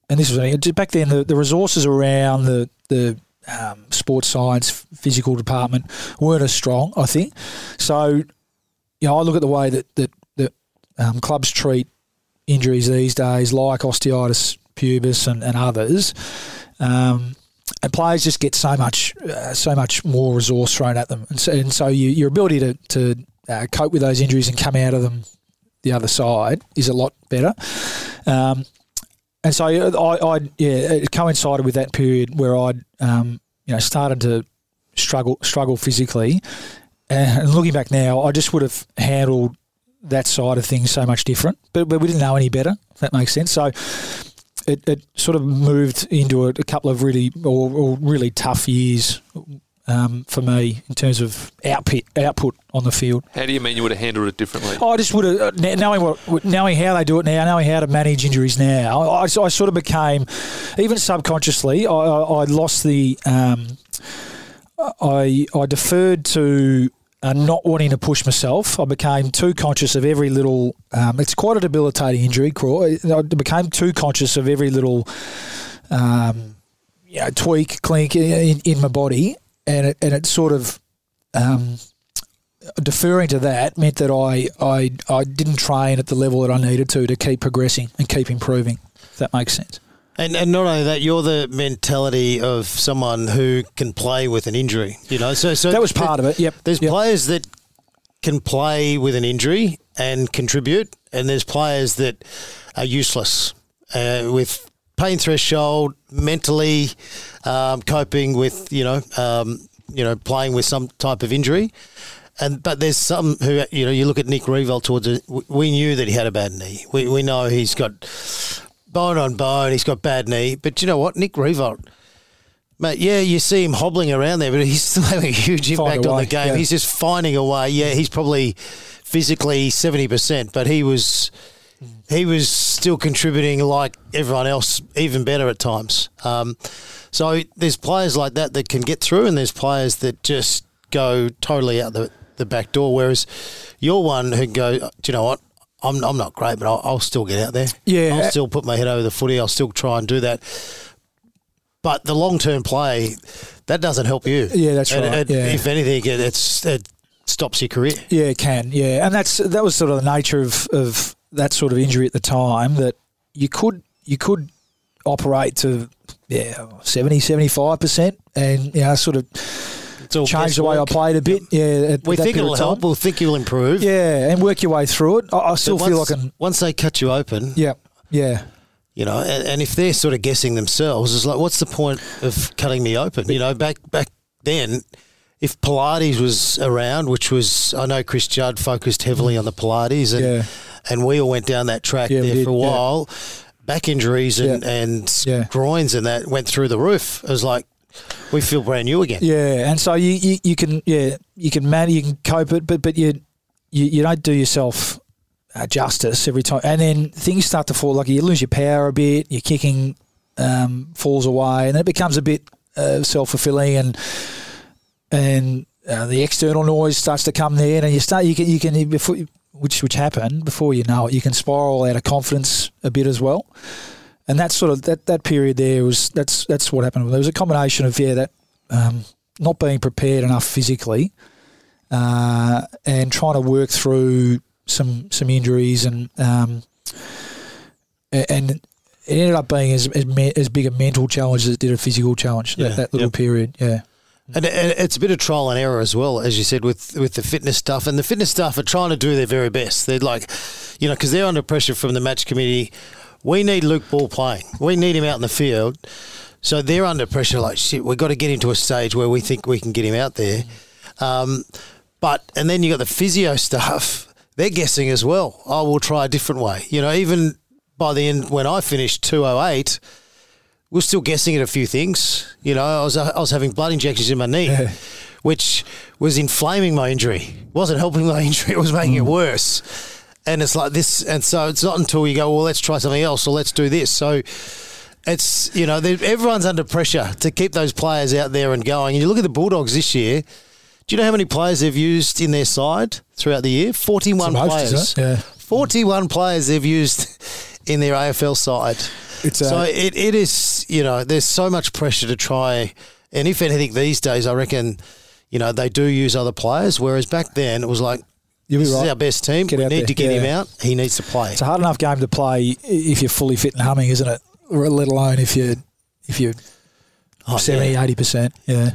and this was back then, the, the resources around the, the um, sports science physical department weren't as strong, I think. So, you know, I look at the way that, that, that um, clubs treat injuries these days, like osteitis pubis and, and others. Um, and players just get so much uh, so much more resource thrown at them, and so, and so you, your ability to to uh, cope with those injuries and come out of them the other side is a lot better. Um, and so I, I, yeah, it coincided with that period where I'd um, you know started to struggle struggle physically, and looking back now, I just would have handled that side of things so much different. But, but we didn't know any better. If that makes sense. So it, it sort of moved into a, a couple of really or, or really tough years um, for me in terms of output output on the field. How do you mean you would have handled it differently? I just would have uh, knowing what knowing how they do it now, knowing how to manage injuries now. I, I sort of became even subconsciously. I, I, I lost the. Um, I I deferred to uh, not wanting to push myself. I became too conscious of every little. Um, it's quite a debilitating injury. I became too conscious of every little, um, you know, tweak, clink in, in, my body, and it and it sort of, um, deferring to that meant that I, I I didn't train at the level that I needed to to keep progressing and keep improving. If that makes sense. And, and not only that, you're the mentality of someone who can play with an injury. You know, so so That was part of it. Yep. There's Yep. players that can play with an injury and contribute, and there's players that are useless uh, with pain threshold, mentally um, coping with you know um, you know playing with some type of injury. And but there's some who you know you look at Nick Riewoldt towards it. we- knew that he had a bad knee. We we know he's got bone on bone. He's got bad knee. But you know what, Nick Riewoldt, mate. Yeah, you see him hobbling around there, but he's still having a huge impact on way, the game. yeah. He's just finding a way. Yeah, he's probably physically seventy percent, but he was he was still contributing like everyone else, even better at times. Um, so there's players like that that can get through, and there's players that just go totally out the, the back door. Whereas you're one who can go, do you know what? I'm, I'm not great, but I'll, I'll still get out there. Yeah. I'll still put my head over the footy. I'll still try and do that. But the long term play, that doesn't help you. Yeah, that's And right, it- yeah. If anything, it, it's, it stops your career. Yeah, it can. Yeah, and that's that was sort of the nature of, of that sort of injury at the time that you could you could operate to yeah 70 75 percent and you know sort of It's change the way I guesswork. played a bit. Yeah, at We think it'll help. We'll think you'll improve. Yeah, and work your way through it. I, I still But feel like I once they cut you open, Yeah, yeah, you know, and, and if they're sort of guessing themselves, it's like, what's the point of cutting me open? You know, back back then, if Pilates was around, which was I know Chris Judd focused heavily on the Pilates, and Yeah. And we all went down that track Yeah, there for a yeah. while. Back injuries and, Yeah. and Yeah. groins and that went through the roof. It was like we feel brand new again. yeah. And so you, you, you can yeah you can man you can cope it, but but you you, you don't do yourself uh, justice every time, and then things start to fall. Like you lose your power a bit. Your kicking um, falls away, and it becomes a bit uh, self fulfilling, and and uh, the external noise starts to come there, and you start you can you can before which which happened before you know it, you can spiral out of confidence a bit as well. And that sort of that, that period there was that's that's what happened. There was a combination of yeah that um, not being prepared enough physically, uh, and trying to work through some some injuries and um, and it ended up being as as, me, as big a mental challenge as it did a physical challenge. Yeah, that, that little yep. period, yeah. And, it's a bit of trial and error as well, as you said, with with the fitness stuff. And the fitness staff are trying to do their very best. They're like, you know, because they're under pressure from the match committee. We need Luke Ball playing. We need him out in the field. So they're under pressure. Like shit, we've got to get into a stage where we think we can get him out there. Um, but and then you got the physio stuff. They're guessing as well. Oh, we'll try a different way. You know, even by the end when I finished two oh eight we're still guessing at a few things. You know, I was I was having blood injections in my knee, which was inflaming my injury. wasn't helping my injury; it was making it mm. worse. And it's like this, and so it's not until you go, well, let's try something else, or let's do this. So it's you know, everyone's under pressure to keep those players out there and going. And you look at the Bulldogs this year. Do you know how many players they've used in their side throughout the year? Forty-one most, players. Yeah. Forty-one players they've used in their AFL side. It's, uh, so it, it is you know there's so much pressure to try and if anything these days I reckon you know they do use other players whereas back then it was like You'll be this right. is our best team Get we need there, to get him out he needs to play It's a hard enough game to play if you're fully fit and humming, isn't it? Let alone if you if you're Oh, 70, yeah. 80 percent. Yeah.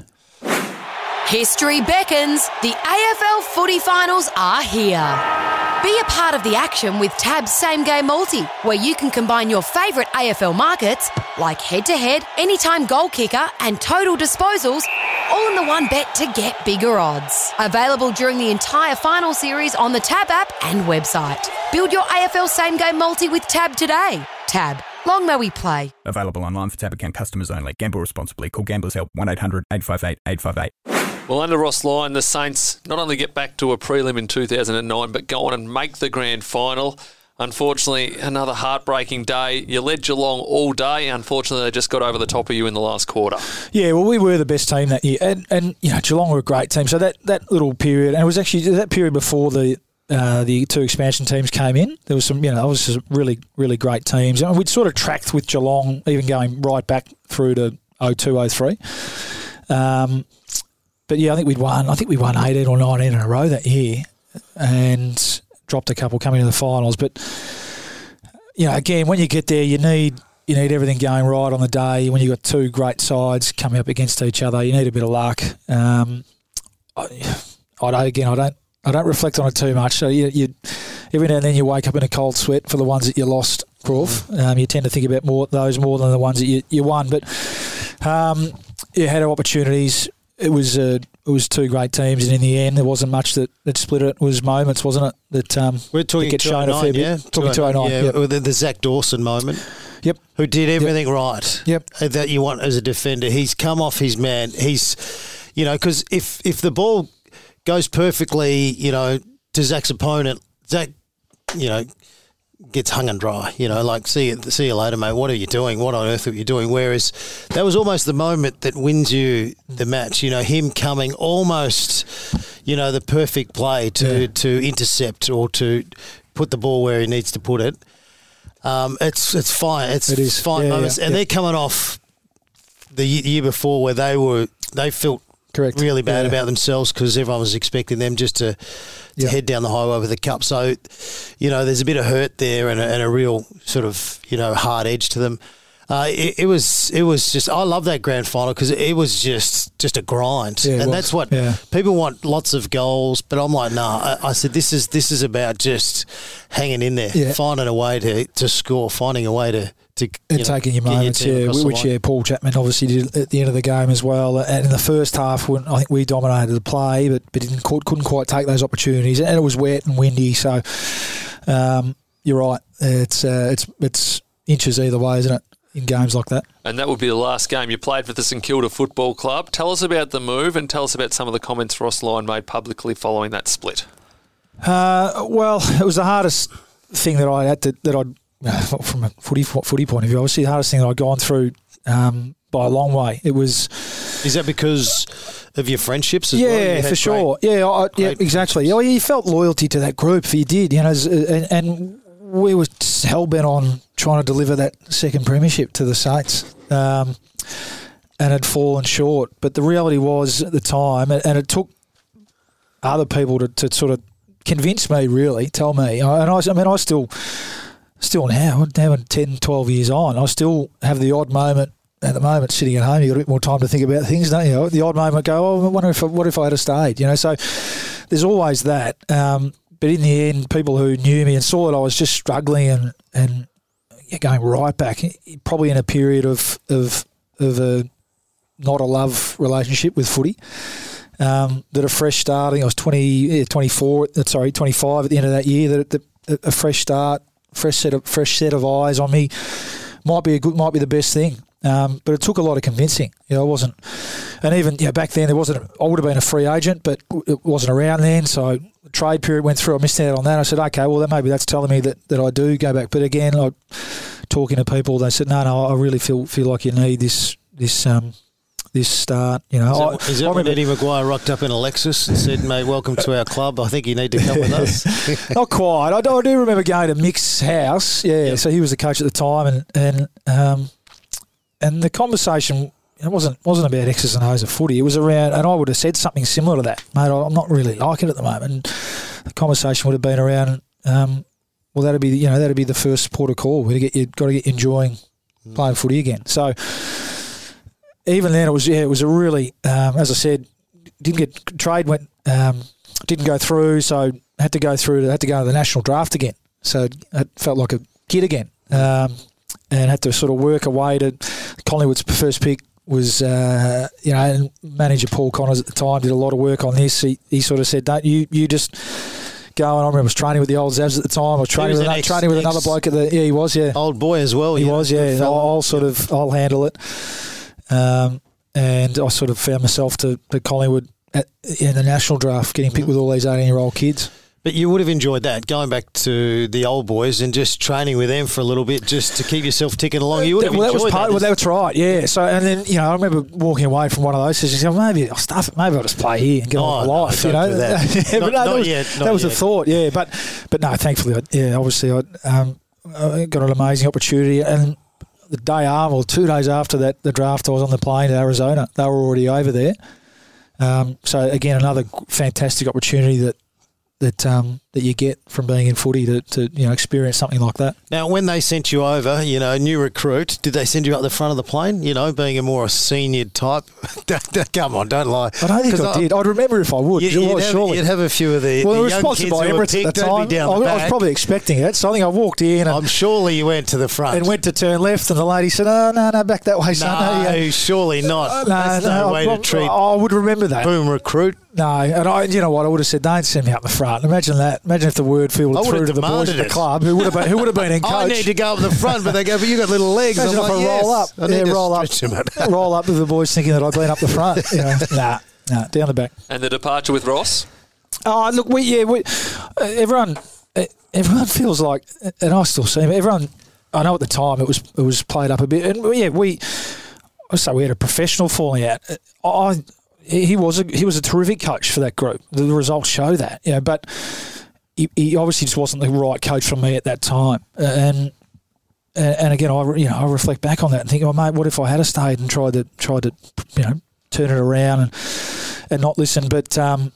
History beckons. The AFL footy finals are here. Be a part of the action with Tab's Same Game Multi, where you can combine your favourite AFL markets like head to head, anytime goal kicker, and total disposals, all in the one bet to get bigger odds. Available during the entire final series on the Tab app and website. Build your AFL Same Game Multi with Tab today. Tab. Long may we play. Available online for tab account customers only. Gamble responsibly. Call Gamblers Help 1 800 858 858. Well, under Ross Lyon, the Saints not only get back to a prelim in 2009, but go on and make the grand final. Unfortunately, another heartbreaking day. You led Geelong all day. Unfortunately, they just got over the top of you in the last quarter. Yeah, well, we were the best team that year, and and you know Geelong were a great team. So that, that little period, and it was actually that period before the uh, the two expansion teams came in. There was some, you know, was just really really great teams, and we'd sort of tracked with Geelong, even going right back through to 02, 03. Um, but yeah, I think we'd won. I think we won eighteen or nineteen in a row that year, and dropped a couple coming to the finals. But you know, again, when you get there, you need you need everything going right on the day. When you've got two great sides coming up against each other, you need a bit of luck. Um, I, I don't, again, I don't I don't reflect on it too much. So you, you every now and then you wake up in a cold sweat for the ones that you lost, Crawf. Mm. Um, you tend to think about more those more than the ones that you, you won. But um, you had opportunities. It was uh, it was two great teams, and in the end, there wasn't much that, that split it. It was moments, wasn't it? That um, We're talking that get shown a fair bit. yeah? Talking 209, Yeah, yep. the, the Zach Dawson moment. Yep. Who did everything right. Yep. uh, That you want as a defender. He's come off his man. He's, you know, because if, if the ball goes perfectly, you know, to Zach's opponent, Zach, you know, gets hung and dry. You know, like see you, see you later, mate. What are you doing? What on earth are you doing? Whereas that was almost the moment that wins you the match. You know, him coming almost, you know, the perfect play to Yeah. to intercept or to put the ball where he needs to put it. Um, it's it's fine. It's It is. fine Yeah, moments, yeah, and they're coming off the year before where they were they felt Correct. really bad Yeah. about themselves because everyone was expecting them just to, to Yeah. head down the highway with the cup. So, you know, there's a bit of hurt there and a, and a real sort of you know hard edge to them. Uh, it, it was it was just I love that grand final because it was just just a grind, Yeah, and was. that's what Yeah. people want. Lots of goals, but I'm like, nah. I, I said this is this is about just hanging in there, Yeah. finding a way to, to score, finding a way to to and know, taking your get moments, team yeah, across the which line. yeah, Paul Chapman obviously did at the end of the game as well. And in the first half, when I think we dominated the play, but but didn't couldn't quite take those opportunities, and it was wet and windy. So um, you're right, it's uh, it's it's inches either way, isn't it? In games like that. And that would be the last game you played for the St Kilda Football Club. Tell us about the move and tell us about some of the comments Ross Lyon made publicly following that split. Uh, well, it was the hardest thing that I had to that I'd from a footy footy point of view. Obviously, the hardest thing that I'd gone through um, by a long way. It was Is that because of your friendships as well? You yeah, for great- sure. Yeah, I, yeah, exactly. Oh, you felt loyalty to that group. You did, you know, and, and we were hell bent on trying to deliver that second premiership to the Saints. Um, and had fallen short. But the reality was at the time, and and it took other people to, to sort of convince me, really, tell me. And I, I mean, I still, still now, now in 10, 12 years on, I still have the odd moment. At the moment, sitting at home, you've got a bit more time to think about things, don't you? The odd moment, go, oh, I wonder if, what if I had stayed, you know? So there's always that. Um, but in the end, people who knew me and saw that I was just struggling and and going right back, probably in a period of of of a not a love relationship with footy. Um, that a fresh start. I think I was 20, yeah, 24, uh, sorry, 25 at the end of that year. That, that a fresh start, fresh set of fresh set of eyes on me might be a good, might be the best thing. Um, but it took a lot of convincing. You know, I wasn't, and even yeah, back then there wasn't. I would have been a free agent, but it wasn't around then. So the trade period went through. I missed out on that. I said, okay, well, that maybe that's telling me that, that I do go back. But again, like talking to people, they said, no, no, I really feel feel like you need this this um this start. You know, Is I, that, is that I when remember- Eddie McGuire rocked up in a Lexus and said, mate, welcome to our club. I think you need to come with us. Not quite. I do, I do remember going to Mick's house. Yeah, Yep. so he was the coach at the time, and and um, and the conversation it wasn't wasn't about X's and O's of footy. It was around, and I would have said something similar to that, mate. I'm not really like it at the moment. And the conversation would have been around. Um, well, that'd be you know that'd be the first port of call. We get you got to get enjoying playing footy again. So even then, it was yeah, it was a really um, as I said, didn't get trade went um, didn't go through, so had to go through had to go to the national draft again. So it felt like a kid again, um, and had to sort of work away way to Collingwood's first pick was uh, you know and manager Paul Connors at the time did a lot of work on this. He, he sort of said, "Don't you you just." Go and I remember I was training with the old Xavs at the time. I was training was with, an another, ex- training with another bloke at the yeah he was yeah Old boy as well. he know, was, yeah. I'll. I'll sort of, I'll handle it. Um, and I sort of found myself to, to Collingwood at, in the national draft, getting picked with all these eighteen-year-old kids. But you would have enjoyed that, going back to the old boys and just training with them for a little bit just to keep yourself ticking along. You would have well, that was part. that. Well, that's right. Yeah. So, and then you know, I remember walking away from one of those sessions. Well, maybe I'll stuff it. Maybe I'll just play here and get Oh, on with no, life. you know, that. Yeah, Not- no, that was, yet, that was the yet. thought. Yeah, but but no, thankfully, I, yeah, obviously, I um, I got an amazing opportunity and. The day after, or two days after that, the draft, I was on the plane to Arizona. They were already over there, Um, so again, another fantastic opportunity that that um, that you get from being in footy to, to you know experience something like that. Now, when they sent you over, you know, new recruit, did they send you up the front of the plane? You know, being a more senior type. Come on, don't lie. I don't think I, did. I'd remember if I would. You, would have, surely. you'd have a few of the, well, the they were young sponsored kids by Emirates at the time. down I, the I was probably expecting it. So I think I walked in and, I'm surely you went to the front. and went to turn left, and the lady said, "Oh no, no, back that way, son." no, yeah. surely not. Uh, That's no, way I, to treat I would remember that. boom recruit. No, and I, you know what, I would have said, "Don't send me up the front." Imagine that. Imagine if the word I filtered through have to the boys demanded at the it. club who would have been who would have been in coach. I need to go up the front, but they go, but you got little legs. Imagine I'm if like, I yes, roll up, I need yeah, to roll up, him roll up with the boys thinking that I'd been up the front. You know, nah, nah, down the back. And the departure with Ross. Oh, look, we yeah, we, uh, everyone, uh, everyone feels like, and I still see, but everyone. I know at the time it was it was played up a bit, and yeah, we. I say we had a professional falling out. Uh, I he was a he was a terrific coach for that group. The results show that, yeah, but. He, he obviously just wasn't the right coach for me at that time, and and, again, I you know I reflect back on that and think, oh mate, what if I had stayed and tried to tried to you know turn it around and and not listen? But um,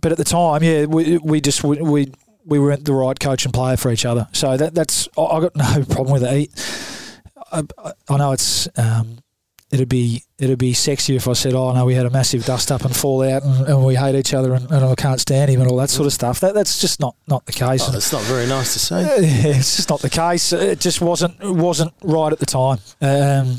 but at the time, yeah, we, we just we, we we weren't the right coach and player for each other. So that that's I I got no problem with it. He- I, I- I know it's um, it'd be it'd be sexier if I said, oh no, we had a massive dust up and fall out and, and we hate each other and, and I can't stand him and all that sort of stuff. That that's just not not the case. Oh, that's not very nice to say. yeah, it's just not the case. It just wasn't it wasn't right at the time, um,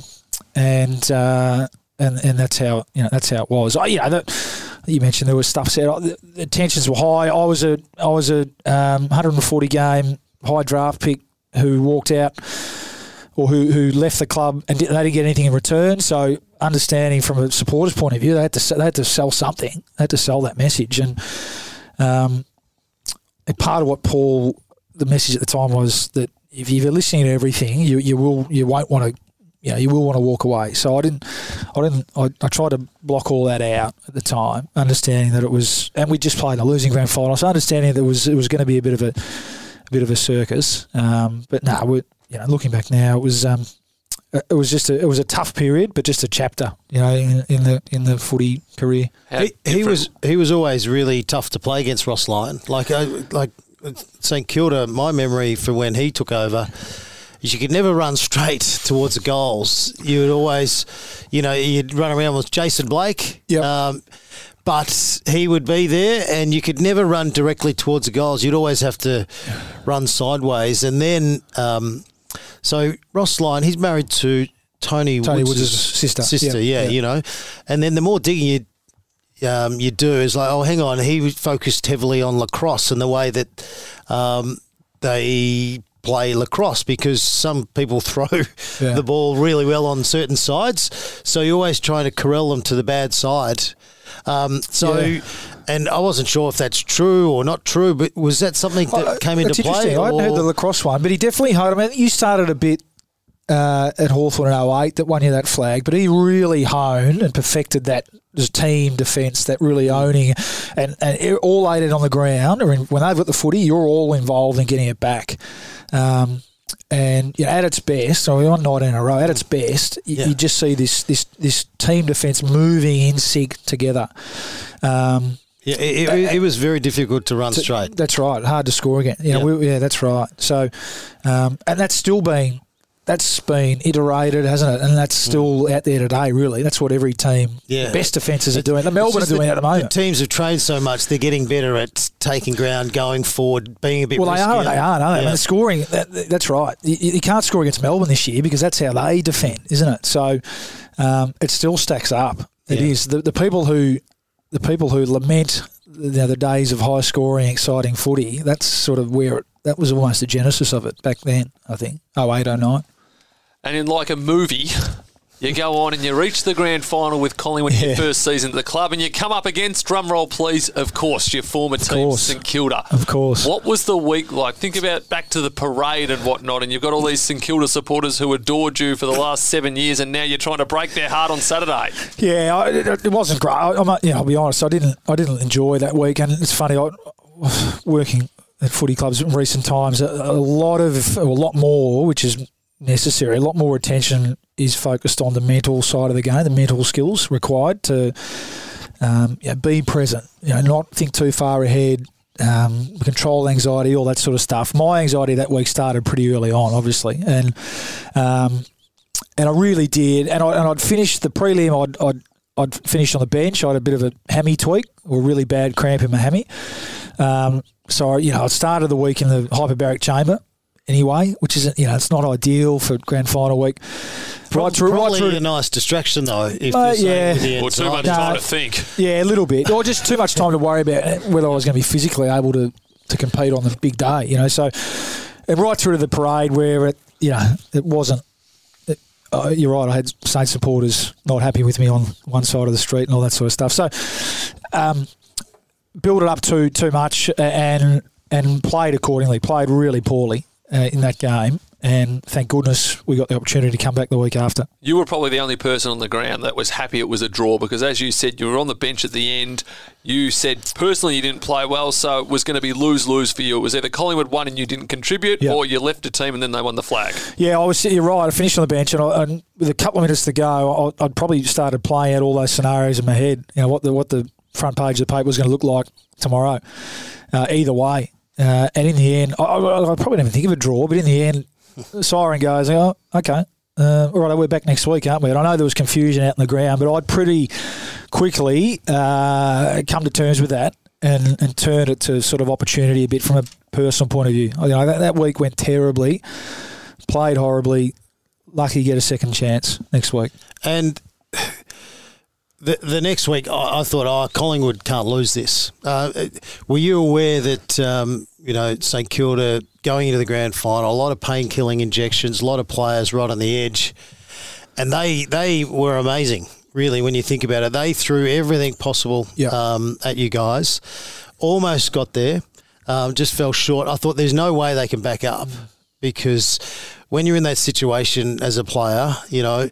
and uh, and and that's how you know that's how it was. I, you know, that, you mentioned there was stuff said. oh, The, the tensions were high. I was a I was a um, 140 game high draft pick who walked out. Or who, who left the club and didn't, they didn't get anything in return. So understanding from a supporter's point of view, they had to they had to sell something. They had to sell that message, and um, part of what Paul, the message at the time was that if you're listening to everything, you, you will you won't want to, you know, you will want to walk away. So I didn't, I didn't, I, I tried to block all that out at the time, understanding that it was, and we just played a losing grand final, so understanding that it was it was going to be a bit of a, a bit of a circus. Um, but no, we you know, looking back now, it was. Um, it was just a, it was a tough period, but just a chapter, you know, in, in the in the footy career. How He, he was he was always really tough to play against Ross Lyon. Like I, like St Kilda, my memory for when he took over is you could never run straight towards the goals. You would always, you know, you'd run around with Jason Blake. Yep. Um, but he would be there, and you could never run directly towards the goals. You'd always have to run sideways, and then. Um, so Ross Lyon, he's married to Tony, Tony Woods' Woods' sister. Sister, Yeah, yeah, yeah. you know, and then the more digging you um, you do is like, oh, hang on, he focused heavily on lacrosse and the way that um, they play lacrosse because some people throw Yeah. the ball really well on certain sides, so you're always trying to corral them to the bad side. Um, so, Yeah. and I wasn't sure if that's true or not true, but was that something that Uh, came into play? I hadn't heard the lacrosse one, but he definitely honed. I mean, you started a bit uh, at Hawthorn in 08 that won you that flag, but he really honed and perfected that team defence, that really owning and, and it all aided on the ground. Or in, when they've got the footy, you're all involved in getting it back. Um, and you know, at its best, so we won 19 in a row. At its best, you, Yeah. you just see this this this team defence moving in sync together. Um, Yeah, it, it, it was very difficult to run to- straight. That's right. Hard to score again. You know, Yeah. we, yeah, that's right. So, um, and that's still been that's been iterated, hasn't it? And that's still out there today. Really, that's what every team, Mm. Yeah. the best defences are doing. The Melbourne are doing that at the moment. The teams have trained so much; they're getting better at taking ground, going forward, being a bit. Well, they are. They are. Aren't they? I Yeah. mean, scoring. That, that's right. You, you can't score against Melbourne this year because that's how they defend, isn't it? So um, it still stacks up. It Yeah. is the, the people who the people who lament you know, the days of high scoring, exciting footy. That's sort of where it, that was almost the genesis of it back then. I think. Oh eight, oh nine. And in like a movie, you go on and you reach the grand final with Collingwood in your first season at the club, and you come up against, drum roll please, of course, your former team, course. St Kilda. Of course. What was the week like? Think about back to the parade and whatnot, and you've got all these St Kilda supporters who adored you for the last seven years, and now you're trying to break their heart on Saturday. Yeah, I, it, it wasn't great. I, I'm, you know, I'll be honest. I didn't. I didn't enjoy that week, and it's funny. I, working at footy clubs in recent times, a, a lot of, a lot more, which is necessary. A lot more attention is focused on the mental side of the game, the mental skills required to Um, be present. You know, not think too far ahead. Um, control anxiety, all that sort of stuff. My anxiety that week started pretty early on, obviously, and um, and I really did. And, I, and I'd finished the prelim. I'd, I'd I'd finished on the bench. I had a bit of a hammy tweak or really bad cramp in my hammy. Um, so you know, I started the week in the hyperbaric chamber anyway, which isn't you know it's not ideal for grand final week. Right through, Probably right through a nice distraction though. If uh, yeah, or too much time to think. Yeah, a little bit, or just too much time to worry about whether I was going to be physically able to to compete on the big day. You know, so and right through to the parade where it you know it wasn't. It, uh, you're right. I had Saint supporters not happy with me on one side of the street and all that sort of stuff. So, um, build it up too too much and and played accordingly. Played really poorly uh, in that game. And thank goodness we got the opportunity to come back the week after. You were probably the only person on the ground that was happy it was a draw because, as you said, you were on the bench at the end. You said personally you didn't play well, so it was going to be lose lose for you. It was either Collingwood won and you didn't contribute, yep. or you left a team and then they won the flag. Yeah, I was. You're right. I finished on the bench, and, I, and with a couple of minutes to go, I, would probably started playing out all those scenarios in my head. You know what the what the front page of the paper was going to look like tomorrow. Uh, either way, uh, and in the end, I, I, I, probably didn't even think of a draw, but in the end, siren goes, oh, okay. Uh, all right, we're back next week, aren't we? And I know there was confusion out in the ground, but I'd pretty quickly uh, come to terms with that and, and turned it to sort of opportunity a bit from a personal point of view. You know, that, that week went terribly, played horribly, lucky to get a second chance next week. And the, the next week, I, I, thought, oh, Collingwood can't lose this. Uh, were you aware that, um, you know, St Kilda going into the grand final, a lot of pain killing injections, a lot of players right on the edge, and they they were amazing, really, when you think about it. They threw everything possible yeah. um, at you guys, almost got there, um, just fell short. I thought there's no way they can back up because when you're in that situation as a player, you know,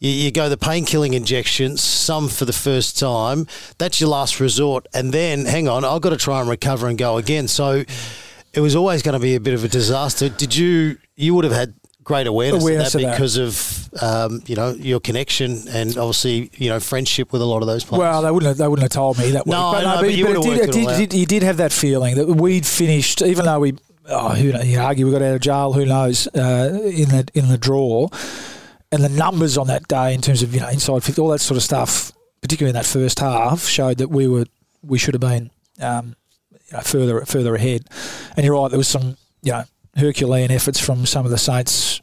you, you go the pain killing injections, some for the first time. That's your last resort. And then, hang on, I've got to try and recover and go again. So it was always going to be a bit of a disaster. Did you, you would have had great awareness, awareness of that of because that. of um, you know your connection and obviously you know friendship with a lot of those players. Well, they wouldn't have, they wouldn't have told me that. No, but, no, but, but, you, but did, did, did, you did have that feeling that we'd finished, even though we. Oh, who you argue we got out of jail? Who knows? Uh, in the in the draw, and the numbers on that day in terms of you know inside fifty, all that sort of stuff, particularly in that first half, showed that we were we should have been um, you know, further further ahead. And you're right, there was some you know Herculean efforts from some of the Saints.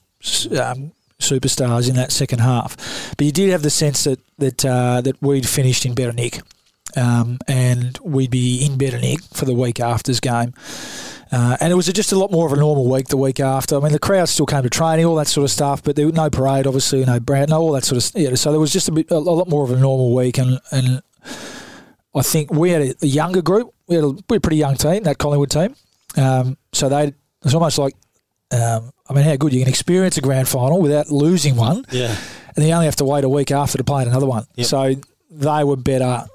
Um, superstars in that second half, but you did have the sense that that uh, that we'd finished in better nick, um, and we'd be in better nick for the week after's game. Uh, and it was just a lot more of a normal week the week after. I mean, the crowd still came to training, all that sort of stuff, but there was no parade, obviously, no brand, no all that sort of. Yeah, so there was just a, bit, a lot more of a normal week, and and I think we had a, a younger group. We had a, we had a, pretty young team, that Collingwood team. Um, so they it's almost like, um, I mean, how good you can experience a grand final without losing one. Yeah. And then you only have to wait a week after to play another one. Yep. So they were better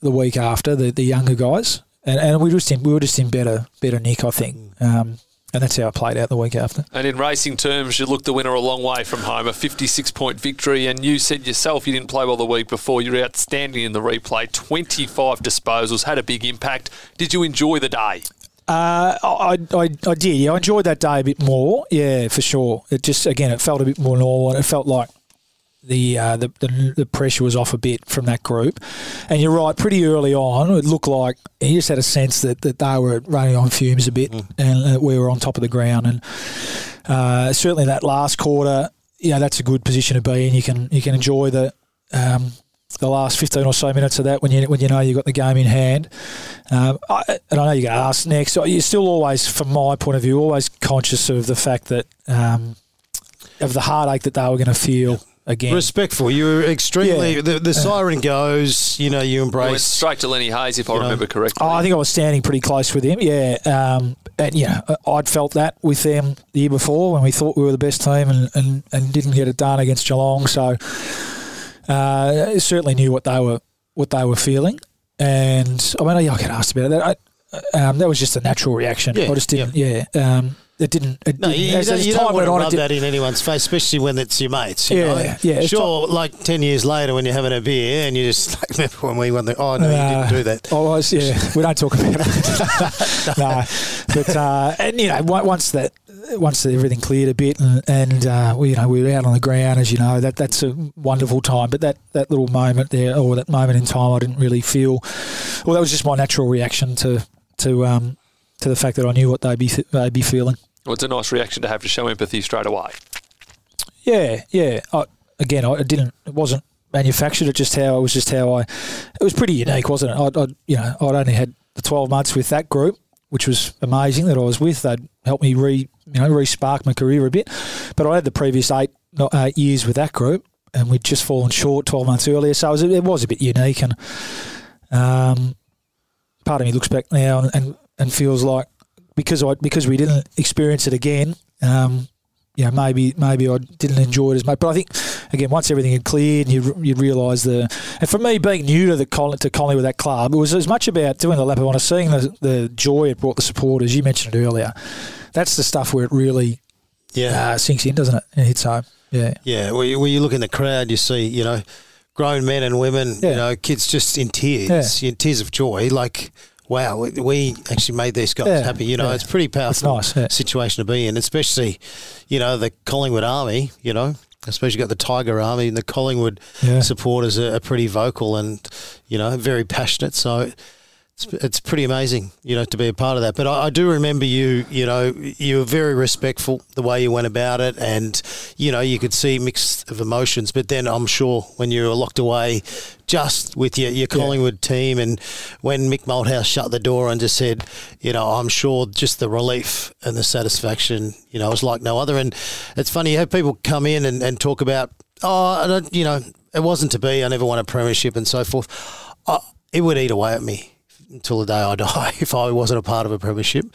the week after the, the younger guys and, and we just in, we were just in better better nick, I think. Um, and that's how it played out the week after. And in racing terms, you looked the winner a long way from home, a 56 point victory. And you said yourself you didn't play well the week before. You're outstanding in the replay. 25 disposals, had a big impact. Did you enjoy the day? Uh, I, I, I did. Yeah, I enjoyed that day a bit more. Yeah, for sure. It just, again, it felt a bit more normal. And it felt like the, uh, the, the the pressure was off a bit from that group. And you're right, pretty early on, it looked like he just had a sense that, that they were running on fumes a bit, mm. and we were on top of the ground. And uh, certainly that last quarter, you know, that's a good position to be in. You can you can enjoy the. Um, the last 15 or so minutes of that when you when you know you've got the game in hand. Um, I, and I know you're going to ask next. You're still always, from my point of view, always conscious of the fact that um, of the heartache that they were going to feel again. Respectful. You were extremely. Yeah. The, the siren goes. You know, you embrace. went straight to Lenny Hayes, if I remember know. correctly. Oh, I think I was standing pretty close with him. Yeah, um, and yeah, I'd felt that with them the year before when we thought we were the best team and, and, and didn't get it done against Geelong. So uh, certainly knew what they were what they were feeling. And I mean, I get asked about that. I, um, that was just a natural reaction. Yeah, I just didn't. Yeah. yeah um, it didn't. It No, didn't you, you as, don't, as you don't want to rub that in anyone's face, especially when it's your mates. You Yeah, know? yeah, Sure, like 10 years later when you're having a beer and you just like, remember when we won the, oh, no, you Uh, didn't do that. Oh, I was, yeah, we don't talk about it. no, but uh, and you know, once that once everything cleared a bit, and, and uh, we you know we were out on the ground, as you know, that that's a wonderful time. But that, that little moment there, or that moment in time, I didn't really feel. Well, that was just my natural reaction to to um, to the fact that I knew what they'd be they'd be feeling. Well, it's a nice reaction to have to show empathy straight away. Yeah, yeah. I, again, I didn't. It wasn't manufactured. It just how it was. Just how I. It was pretty unique, wasn't it? I, I you know, I'd only had the twelve months with that group, which was amazing that I was with. They'd helped me re, you know, re-spark my career a bit. But I had the previous eight, eight years with that group, and we'd just fallen short twelve months earlier. So it was, it was a bit unique, and um, part of me looks back now and, and, and feels like because I because we didn't experience it again. Um, you know, maybe maybe I didn't enjoy it as much. But I think again, once everything had cleared, you you realise the. And for me, being new to the to Conley with that club, it was as much about doing the lap of honour, seeing the the joy it brought the supporters. You mentioned it earlier. That's the stuff where it really Yeah. uh, sinks in, doesn't it? And hits home. Yeah. Yeah, well, you, you look in the crowd, you see, you know, grown men and women, Yeah. you know, kids just in tears, in tears of joy. Like, wow, we, we actually made these guys Yeah, happy. You know, yeah. it's a pretty powerful nice, yeah. situation to be in, especially, you know, the Collingwood Army, you know. I suppose you got the Tiger Army and the Collingwood supporters are, are pretty vocal and, you know, very passionate. So it's, it's pretty amazing, you know, to be a part of that. But I, I do remember you, you know, you were very respectful the way you went about it, and you know, you could see mix of emotions. But then I'm sure when you were locked away, just with your, your Collingwood team, and when Mick Malthouse shut the door and just said, you know, I'm sure just the relief and the satisfaction, you know, was like no other. And it's funny you have people come in and, and talk about, oh, I don't, you know, it wasn't to be. I never won a premiership and so forth. I, it would eat away at me until the day I die if I wasn't a part of a premiership.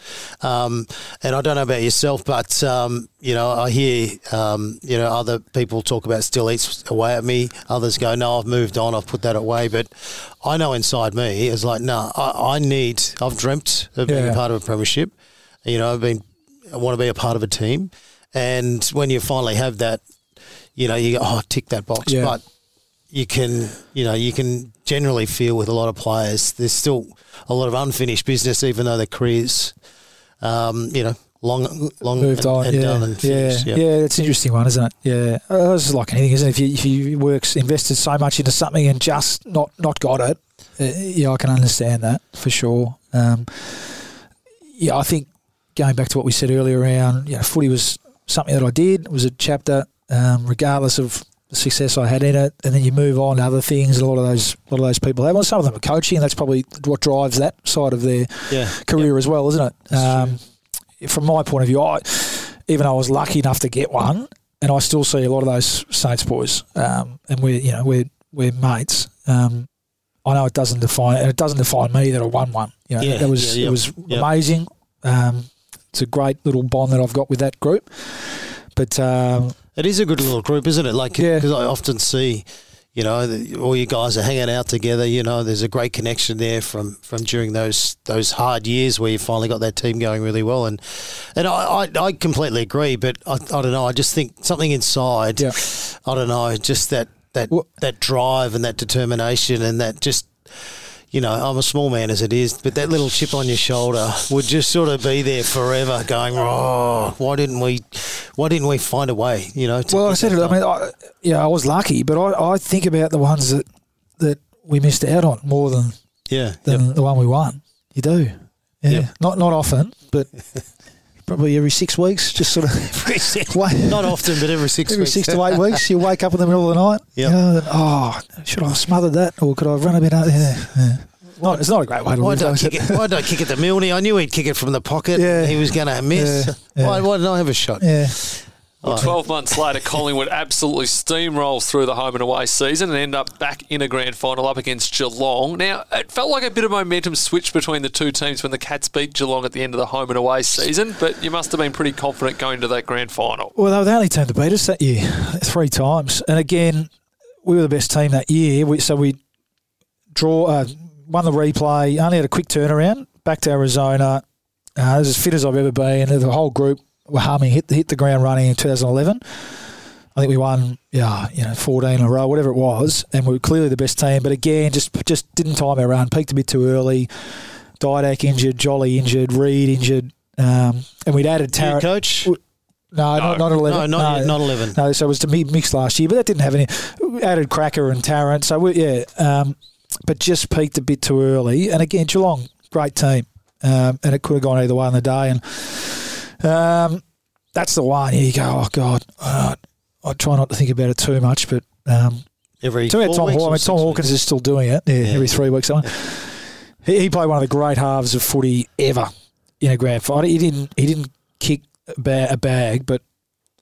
Um, and I don't know about yourself, but um, you know, I hear um, you know other people talk about still eats away at me. Others go, no, I've moved on, I've put that away. But I know inside me it's like, no, I, I need. I've dreamt of being Yeah. a part of a premiership. You know, I've been. I want to be a part of a team, and when you finally have that, you know, you go, oh, tick that box. Yeah. But you can, you know, you can generally feel with a lot of players, there's still a lot of unfinished business, even though their careers, um, you know, long, long moved and, on. and yeah, done and yeah, finished. yeah, Yeah. It's an interesting one, isn't it? Yeah, uh, it's like anything, isn't it? If you if you works invested so much into something and just not not got it, uh, yeah, I can understand that for sure. Um, yeah, I think going back to what we said earlier around, you know, footy was something that I did. It was a chapter, um, regardless of the success I had in it, and then you move on to other things. A lot of those, a lot of those people have. Well, some of them are coaching, and that's probably what drives that side of their Yeah. career as well, isn't it? Um, from my point of view, I even though I was lucky enough to get one, and I still see a lot of those Saints boys, um, and we're you know we're we're mates. Um, I know it doesn't define and it doesn't define me that I won one. You know, Yeah, that was yeah, yeah, it was yeah. amazing. Um, it's a great little bond that I've got with that group. But um, It is a good little group, isn't it? Like, Yeah. because I often see, you know, the, all you guys are hanging out together. You know, there's a great connection there from, from during those those hard years where you finally got that team going really well. And and I, I, I completely agree, but I, I don't know. I just think something inside, Yeah. I don't know, just that that Well- that drive and that determination and that just. You know, I'm a small man as it is, but that little chip on your shoulder would just sort of be there forever, going, "Oh, why didn't we? Why didn't we find a way?" You know. well, I said it. I mean, I, yeah, I was lucky, but I, I think about the ones that that we missed out on more than Yeah. than Yep. the one we won. You do, yeah. Yep. Not not often, but probably every six weeks. Just sort of every six, wait. Not often, but every six every weeks. six to eight weeks, you wake up in the middle of the night. Yep. You know, oh, should I have smothered that, or could I have run a bit out? Yeah, yeah. Not, it's not a great way to Why live. don't, kick it? it, why don't I kick it to Milne? I knew he'd kick it from the pocket. Yeah. He was going to miss. Yeah. Yeah. Why, why didn't I have a shot? Yeah, Well, 12 months later, Collingwood absolutely steamrolls through the home and away season and end up back in a grand final up against Geelong. Now, it felt like a bit of momentum switched between the two teams when the Cats beat Geelong at the end of the home and away season, but you must have been pretty confident going to that grand final. Well, they were the only team to beat us that year, three times. And again, we were the best team that year. We, so we draw, uh, won the replay, only had a quick turnaround back to Arizona. Uh, I was as fit as I've ever been. The whole group were humming, hit hit the ground running in 2011. I think we won, yeah, you know, 14 in a row, whatever it was, and we were clearly the best team. But again, just just didn't time our run, peaked a bit too early. Didak injured, Jolly injured, Reid injured, um, and we'd added New Tarrant. coach? No, not, not 11. No, not, yet, not 11. No, so it was to me mixed last year, but that didn't have any. we Added Cracker and Tarrant, so we, yeah, um, but just peaked a bit too early. And again, Geelong, great team, um, and it could have gone either way on the day. And um, that's the one. Here you go. Oh God, uh, I try not to think about it too much, but um, Every so we had four Tom, weeks Haw- I mean, Tom weeks? Hawkins is still doing it. Yeah, Yeah. every three weeks. Someone. He, he played one of the great halves of footy ever in a grand final. He didn't. He didn't kick a, ba- a bag, but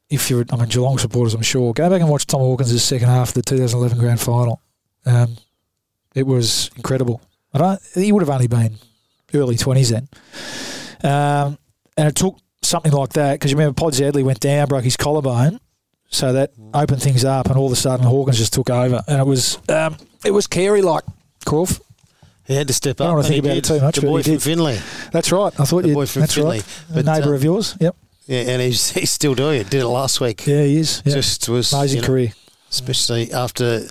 if you're, I mean, Geelong supporters, I'm sure, go back and watch Tom Hawkins' second half of the 2011 grand final. Um, it was incredible. I don't. He would have only been early 20s then, um, and it took something like that because you remember Pod Adley went down, broke his collarbone. So that opened things up, and all of a sudden Hawkins just took over, and it was um, it was Carey like Corf. He had to step up. I don't wanna think he about it too much, The boy from did. Finley. That's right. I thought The you. boy from that's Finley. right. A neighbour uh, of yours. Yep. Yeah, and he's he's still doing it. Did it last week. Yeah, he is. Yeah. Just was amazing you know, career. especially after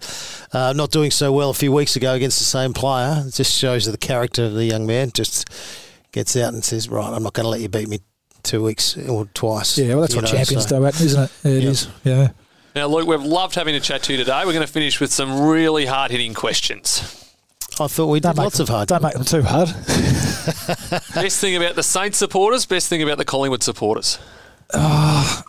uh, not doing so well a few weeks ago against the same player. It just shows the character of the young man. Just gets out and says, "Right, I'm not going to let you beat me two weeks or twice." Yeah, well, that's what know, champions so- do, isn't it? Yeah, it Yeah. is. Yeah. Now, Luke, we've loved having a chat to you today. We're going to finish with some really hard hitting questions. I thought we Don't did lots them, of hard. Don't make them too hard. best thing about the Saints supporters, best thing about the Collingwood supporters. Ah,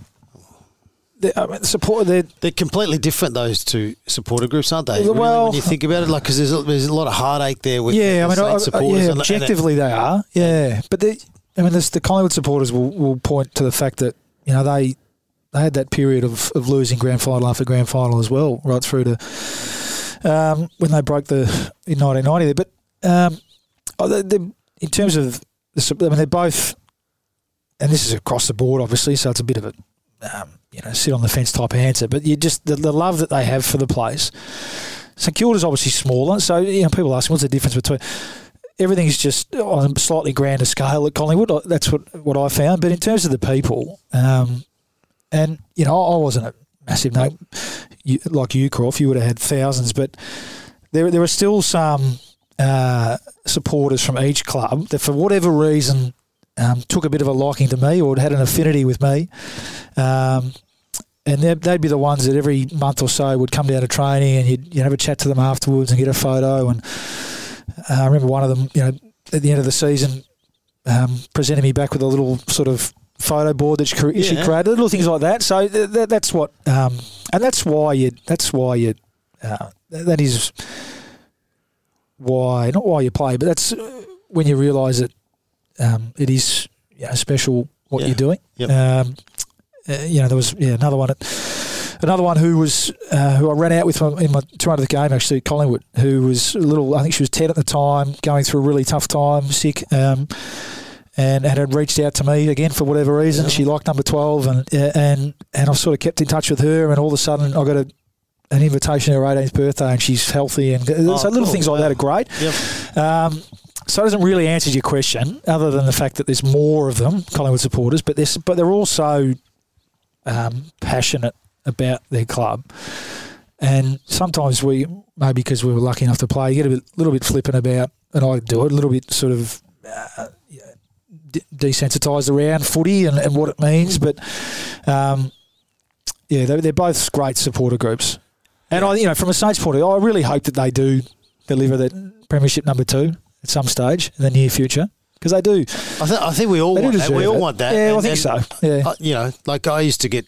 they- I mean, support. They're, They're completely different. Those two supporter groups, aren't they? Really, Well- when you think about it, like because there's a, there's a lot of heartache there with yeah, I the mean, I, Saints I, supporters. yeah, and- and it- objectively they are. Yeah, but they, I mean, this, the Collingwood supporters will, will point to the fact that you know they they had that period of, of losing grand final after grand final as well, right through to um, when they broke the in 1990. There, but um, oh, they, they, in terms of the, I mean, they're both, and this is across the board, obviously, so it's a bit of a um, you know sit on the fence type of answer. But you just the, the love that they have for the place. St Kilda's obviously smaller, so you know people ask what's the difference between everything's just on a slightly grander scale at Collingwood. That's what what I found. But in terms of the people, um, and you know, I wasn't a massive name you, like you, Croft. You would have had thousands, but there there were still some uh, supporters from each club that, for whatever reason, um, took a bit of a liking to me or had an affinity with me. Um, and they'd, they'd be the ones that every month or so would come down to training and you'd, you'd have a chat to them afterwards and get a photo. And uh, I remember one of them, you know, at the end of the season, um, presented me back with a little sort of photo board that she, cre- she Yeah. created, little things like that. So th- th- that's what, um, and that's why you, that's why you, uh, th- that is why, not why you play, but that's uh, when you realise that um, it is you know, special what Yeah. you're doing. Yep. Um, uh, you know, there was yeah another one, at, another one who was uh, who I ran out with in my 200th game actually, Collingwood, who was a little. I think she was 10 at the time, going through a really tough time, sick. Um, and had reached out to me again for whatever reason. Yeah. She liked number twelve, and uh, and and I've sort of kept in touch with her. And all of a sudden, I got a, an invitation to her 18th birthday, and she's healthy. And Oh, so little cool. things like that are great. Yep. Um, so it doesn't really answer your question, other than the fact that there's more of them, Collingwood supporters, but they're, but they're also um, passionate about their club. And sometimes we, maybe because we were lucky enough to play, you get a bit, little bit flippant about, and I do it, a little bit sort of uh, de- desensitised around footy and, and what it means. But um, yeah, they're, they're both great supporter groups. And I, you know, from a Saints point of view, I really hope that they do deliver that premiership number two at some stage in the near future because they do. I, th- I think we all want that. We all it. want that. Yeah, And- I think so. Yeah. uh, you know, like I used to get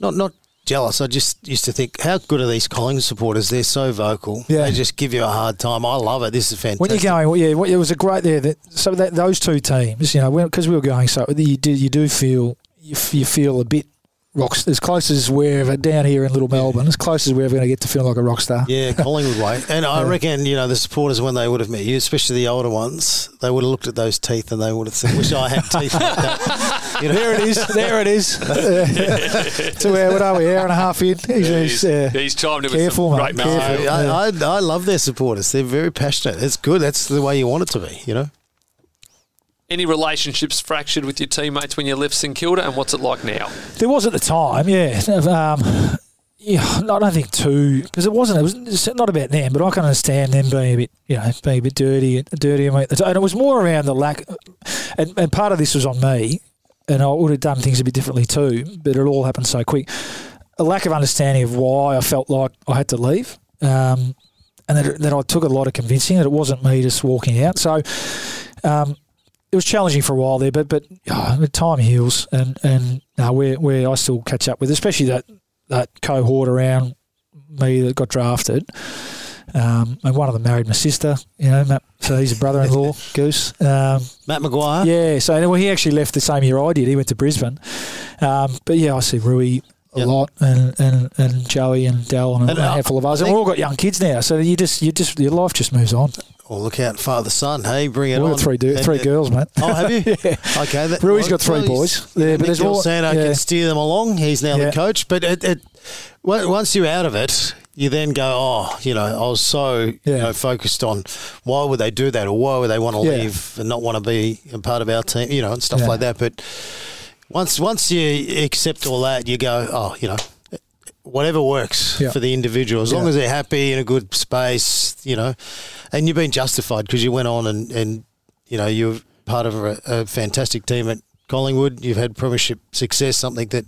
not not jealous. I just used to think, how good are these Collingwood supporters? They're so vocal. Yeah. They just give you a hard time. I love it. This is fantastic. When you're going, well, yeah, well, it was a great there. That, so that those two teams, you know, because we were going, so you do you do feel you, f- you feel a bit rocks as close as wherever down here in Little Melbourne, as close as we're ever going to get to feel like a rock star. Yeah, Collingwood way. And I Yeah. reckon, you know, the supporters, when they would have met you, especially the older ones, they would have looked at those teeth and they would have said, wish I had teeth like that. You know, There it is. There it is. Two hour, what are we? Hour and a half in. He's, He's, he's, uh, he's chimed in careful, with some mate, great No, careful. I, I, I love their supporters. They're very passionate. It's good. That's the way you want it to be, you know? Any relationships fractured with your teammates when you left St Kilda, and what's it like now? There was at the time, yeah. Um, yeah, I don't think too because it wasn't. It was not about them, but I can understand them being a bit, you know, being a bit dirty, and dirty, and it was more around the lack. And, and part of this was on me, and I would have done things a bit differently too, but it all happened so quick. A lack of understanding of why I felt like I had to leave, um, and that, that I took a lot of convincing that it wasn't me just walking out. So. Um, it was challenging for a while there, but but oh, time heals, and and uh, where where I still catch up with, especially that that cohort around me that got drafted. Um, and one of them married my sister, you know, Matt, so he's a brother-in-law, Goose. Um, Matt Maguire? Yeah, so well, he actually left the same year I did. He went to Brisbane, um, but yeah, I see Rui a yep. lot, and, and and Joey and Dell and, and a handful of us, and we've all got young kids now. So you just you just your life just moves on. Well, look out, father son. Hey, bring it We've on. Got three do- three uh, girls, mate. Oh, have you? yeah. Okay. That, Rui's got three well, boys. Yeah, but there's more. Sano yeah. can steer them along. He's now yeah. the coach. But it, it, once you're out of it, you then go, oh, you know, I was so yeah. you know focused on why would they do that or why would they want to yeah. leave and not want to be a part of our team, you know, and stuff yeah. like that. But once once you accept all that, you go, oh, you know, whatever works for the individual, as long as they're happy in a good space, you know, and you've been justified because you went on and and you know you're part of a, a fantastic team at Collingwood. You've had premiership success, something that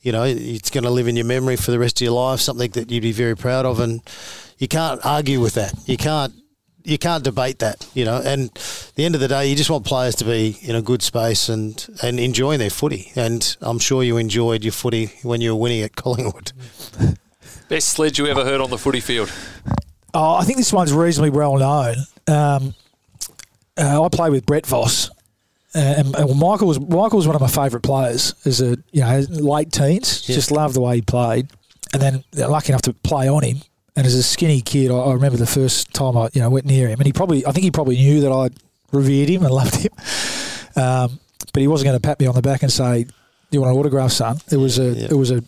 you know, it's going to live in your memory for the rest of your life, something that you'd be very proud of, and you can't argue with that. You can't you can't debate that, you know. And at the end of the day, you just want players to be in a good space and and enjoying their footy. And I'm sure you enjoyed your footy when you were winning at Collingwood. Best sledge you ever heard on the footy field? Oh, I think this one's reasonably well known. Um, uh, I play with Brett Voss, uh, and, and Michael was Michael was one of my favourite players as a you know late teens. Yeah. Just loved the way he played, and then lucky enough to play on him. And as a skinny kid, I, I, remember the first time I you know went near him, and he probably I think he probably knew that I revered him and loved him, um, but he wasn't going to pat me on the back and say, "Do you want an autograph, son?" It was a yeah. it was a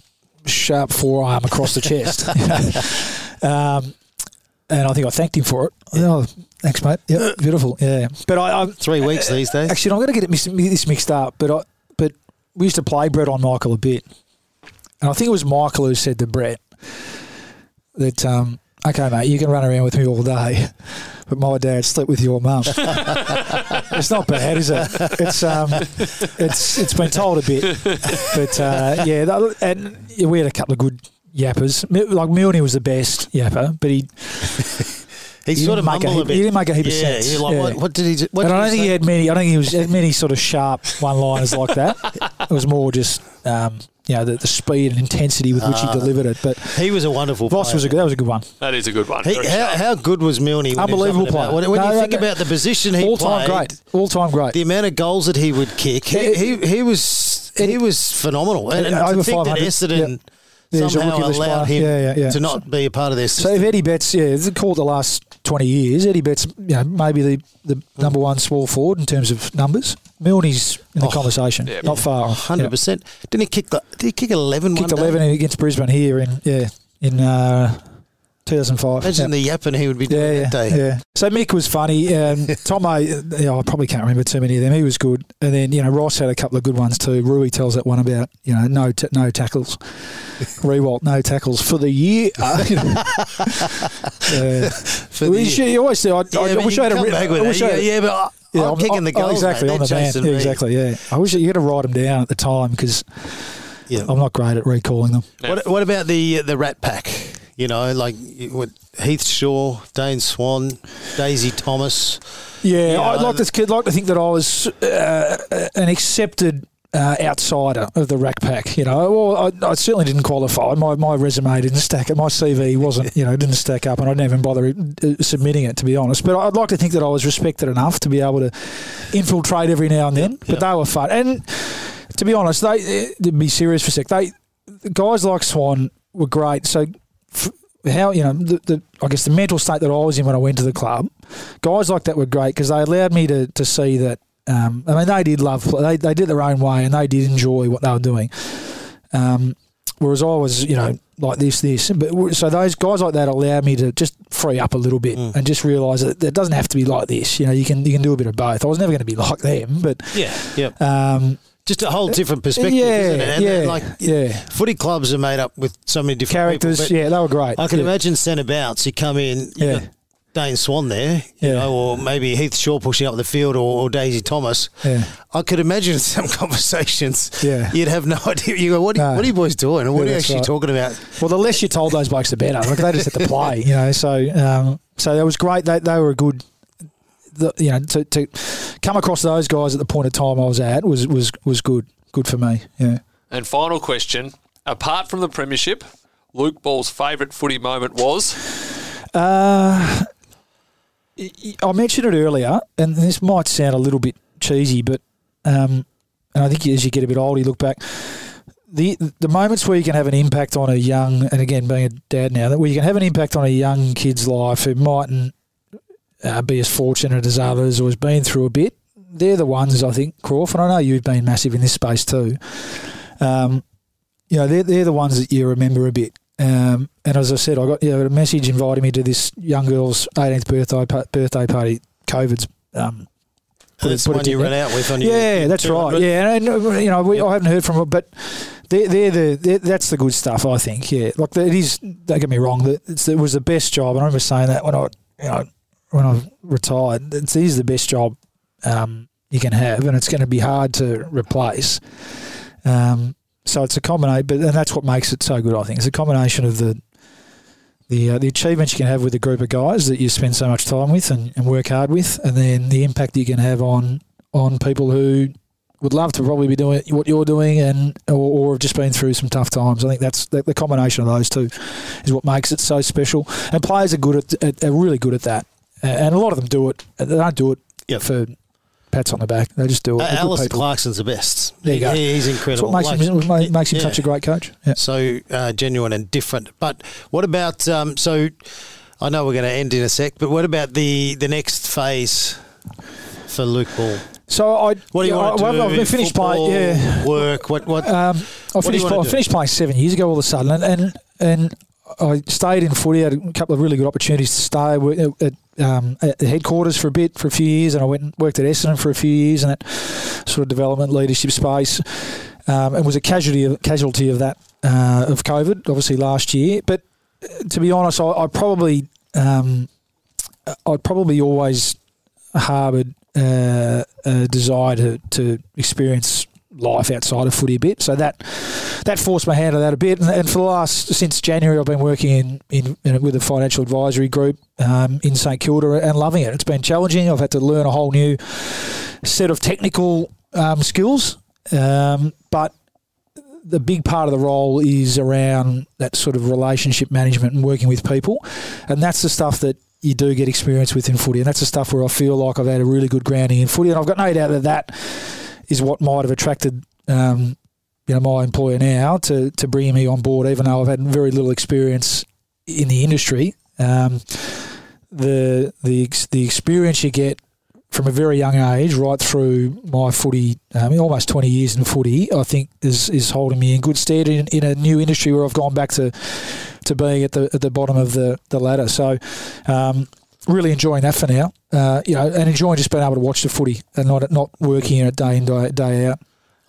sharp forearm across the chest. um, and I think I thanked him for it. Oh, thanks, mate. Yeah, beautiful. Yeah, but I, I three weeks these days. Actually, I'm going to get it mis- this mixed up. But I, but we used to play Brett on Michael a bit, and I think it was Michael who said to Brett that, um, "Okay, mate, you can run around with me all day." But my dad slept with your mum. it's not bad, is it? It's um, it's it's been told a bit, but uh, yeah, and we had a couple of good yappers. Like Milne was the best yapper, but he. He, he sort of make a, heap, a, He didn't make a heap yeah, of sense. Like, yeah. what, what, did he? What and did I don't he think say? he had many. I don't think he was had many sort of sharp one-liners like that. It was more just um, you know the, the, speed and intensity with which uh, he ah. delivered it. But he was a wonderful. Voss player. was a good. that was a good one. That is a good one. He, how, how, good was Milne? Unbelievable player. When, when no, you think no, about the position he all played, time great, all time great. The amount of goals that he would kick, he, he, he was he was phenomenal. And, and over to think that Essendon. Yep somehow allowed him yeah, yeah, yeah. to not be a part of their system. So if Eddie Betts, yeah, it's called the last 20 years, Eddie Betts, you know, maybe the, the number one small forward in terms of numbers. Milne's in the oh, conversation, yeah, not far off. 100%. Didn't he kick the, did he kick 11 Kicked 11 day? against Brisbane here in, yeah, in uh, 2005. Imagine the yapping he would be doing yeah, that day. Yeah. So Mick was funny. Um, Tomo, you know, I probably can't remember too many of them. He was good. And then, you know, Ross had a couple of good ones too. Rui tells that one about, you know, no t- no tackles. Riewoldt, no tackles for the year. Uh, you uh, for the year. You always say, I, yeah, I, I wish I had a... I wish I had, yeah, but... I, yeah, I'm, I'm kicking the goals, exactly mate. on the man. Yeah, exactly. Yeah, I wish you had to write them down at the time because yeah. I'm not great at recalling them. What, what about the the Rat Pack? You know, like with Heath Shaw, Dane Swan, Daisy Thomas. Yeah, I'd like to like to think that I was uh, an accepted uh, outsider of the Rat Pack. You know, well, I, I, certainly didn't qualify. My my resume didn't stack up. My CV wasn't, you know, didn't stack up, and I didn't even bother uh, submitting it to be honest. But I'd like to think that I was respected enough to be able to infiltrate every now and then. Yep, but they were fun, and to be honest, they uh, to be serious for a sec, they guys like Swan were great. So how you know the, the, I guess the mental state that I was in when I went to the club, guys like that were great because they allowed me to, to see that. Um, I mean, they did love they they did their own way and they did enjoy what they were doing. Um, Whereas I was, you know, like this, this. But so those guys like that allowed me to just free up a little bit Mm. and just realise that it doesn't have to be like this. You know, you can you can do a bit of both. I was never going to be like them, but Yeah, yep. um, Just a whole different perspective, yeah, isn't it? And yeah, like yeah. footy clubs are made up with so many different Characters, people, yeah, they were great. I can yeah. imagine centre bounce. You come in, you Yeah. Dane Swan there, you Yeah. know, or maybe Heath Shaw pushing up the field, or, or Daisy Thomas. Yeah. I could imagine some conversations. Yeah. you'd have no idea. You go, what, are, No. what are you boys doing? And what Yeah, are you actually right. talking about? Well, the less you told those blokes, the better. Like they just had to play, you know. So, um, so that was great. They, they were a good. The, you know, to, to come across those guys at the point of time I was at was was was good. Good for me. Yeah. And final question: Apart from the premiership, Luke Ball's favourite footy moment was. Uh, I mentioned it earlier, and this might sound a little bit cheesy, but um, and I think as you get a bit older, you look back. The the moments where you can have an impact on a young, and again being a dad now, that where you can have an impact on a young kid's life who mightn't uh, be as fortunate as others or has been through a bit, they're the ones I think, Crawford. I know you've been massive in this space too. Um, you know, they're, they're the ones that you remember a bit. Um, and as I said, I got you know, a message inviting me to this young girl's 18th birthday pa- birthday party. COVID's um, put it- That's put the it one you ran out with on your yeah, that's right. Yeah, and, and, you know, we, I haven't heard from them, but they're, they're the they're, that's the good stuff. I think. Yeah, like it is. Don't get me wrong. it was the best job, and I remember saying that when I you know when I retired. It's, the best job um, you can have, and it's going to be hard to replace. Um, so it's a combination, but and that's what makes it so good. I think it's a combination of the the uh, the achievements you can have with a group of guys that you spend so much time with and, and work hard with, and then the impact you can have on on people who would love to probably be doing what you're doing and or, or have just been through some tough times. I think that's the, the combination of those two is what makes it so special. And players are good at, at are really good at that, and a lot of them do it. They don't do it Yep. for pats on the back. They just do it. Uh, Alastair. Clarkson's the best. There you He- go. He's That's incredible. what makes Like- him ma- makes him yeah. such a great coach. Yeah. so uh, genuine and different. But what about um, so? I know we're going to end in a sec, but what about the the next phase for Luke Ball? So I What do you yeah, want to I, do? I've been finished playing. Yeah, work. What what? Um, I finished. wanna I finished playing seven years ago. All of a sudden, and and, and I stayed in footy. Had a couple of really good opportunities to stay at, at, um, at the headquarters for a bit, for a few years, and I went and worked at Essendon for a few years in that sort of development leadership space, um, and was a casualty of, casualty of that uh, of COVID, obviously last year. But uh, to be honest, I, I probably um, I probably always harboured uh, a desire to, to experience life outside of footy a bit. So that that forced my hand to that a bit. And, and for the last since January, I've been working in, in, in with a financial advisory group um, in St Kilda and loving it. It's been challenging. I've had to learn a whole new set of technical um, skills, um, but the big part of the role is around that sort of relationship management and working with people, and that's the stuff that you do get experience with in footy, and that's the stuff where I feel like I've had a really good grounding in footy, and I've got no doubt that that is what might have attracted. Um, you know, my employer now to, to bring me on board, even though I've had very little experience in the industry. Um, the the the experience you get from a very young age, right through my footy, um, almost twenty years in footy, I think is is holding me in good stead in, in a new industry where I've gone back to to being at the at the bottom of the, the ladder. So, um, really enjoying that for now. Uh, you know, and enjoying just being able to watch the footy and not not working in day in day, day out.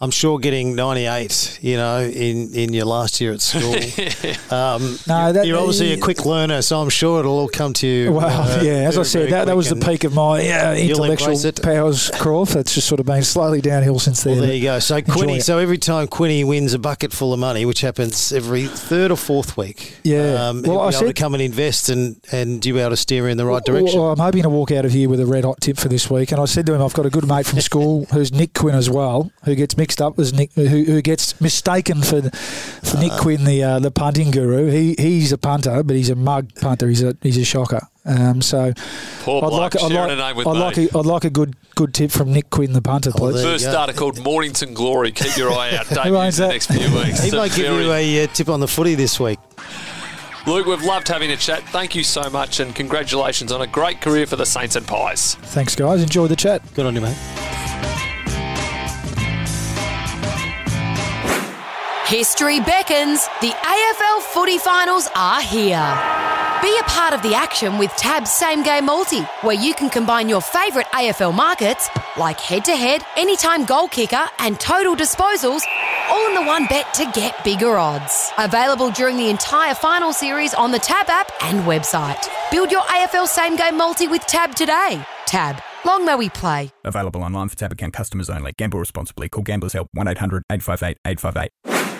I'm sure getting 98, you know, in, in your last year at school. um, No, you're, that- you're obviously a quick learner, so I'm sure it'll all come to you. Well, uh, yeah, as I said, that, that was the peak of my uh, intellectual powers, Crawf. It's just sort of been slowly downhill since then. Well, there you go. So Enjoy Quinny, it. so every time Quinny wins a bucket full of money, which happens every third or fourth week, Yeah. um, Well, he'll I be able to come and invest and and you be able to steer in the right direction. Well, I'm hoping to walk out of here with a red hot tip for this week. And I said to him, I've got a good mate from school who's Nick Quinn as well, who gets mixed up as Nick, who, who gets mistaken for for Nick Quinn, the uh, the punting guru. He he's a punter, but he's a mug punter. He's a he's a shocker. Um, so Poor I'd bloke, like, I'd like, a name with I'd like, a, I'd like a good good tip from Nick Quinn, the punter, please. there you First starter called Mornington Glory. Keep your eye out. Who Debuts owns the that? next few weeks. he It's a might give very- you a uh, tip on the footy this week. Luke, we've loved having a chat. Thank you so much, and congratulations on a great career for the Saints and Pies. Thanks, guys. Enjoy the chat. Good on you, mate. History beckons. The AFL footy finals are here. Be a part of the action with Tab's Same Game Multi, where you can combine your favourite AFL markets like head to head, anytime goal kicker, and total disposals, all in the one bet to get bigger odds. Available during the entire final series on the Tab app and website. Build your AFL Same Game Multi with Tab today. Tab. Long may we play. Available online for tab account customers only. Gamble responsibly. Call Gamblers Help 1 800 858 858.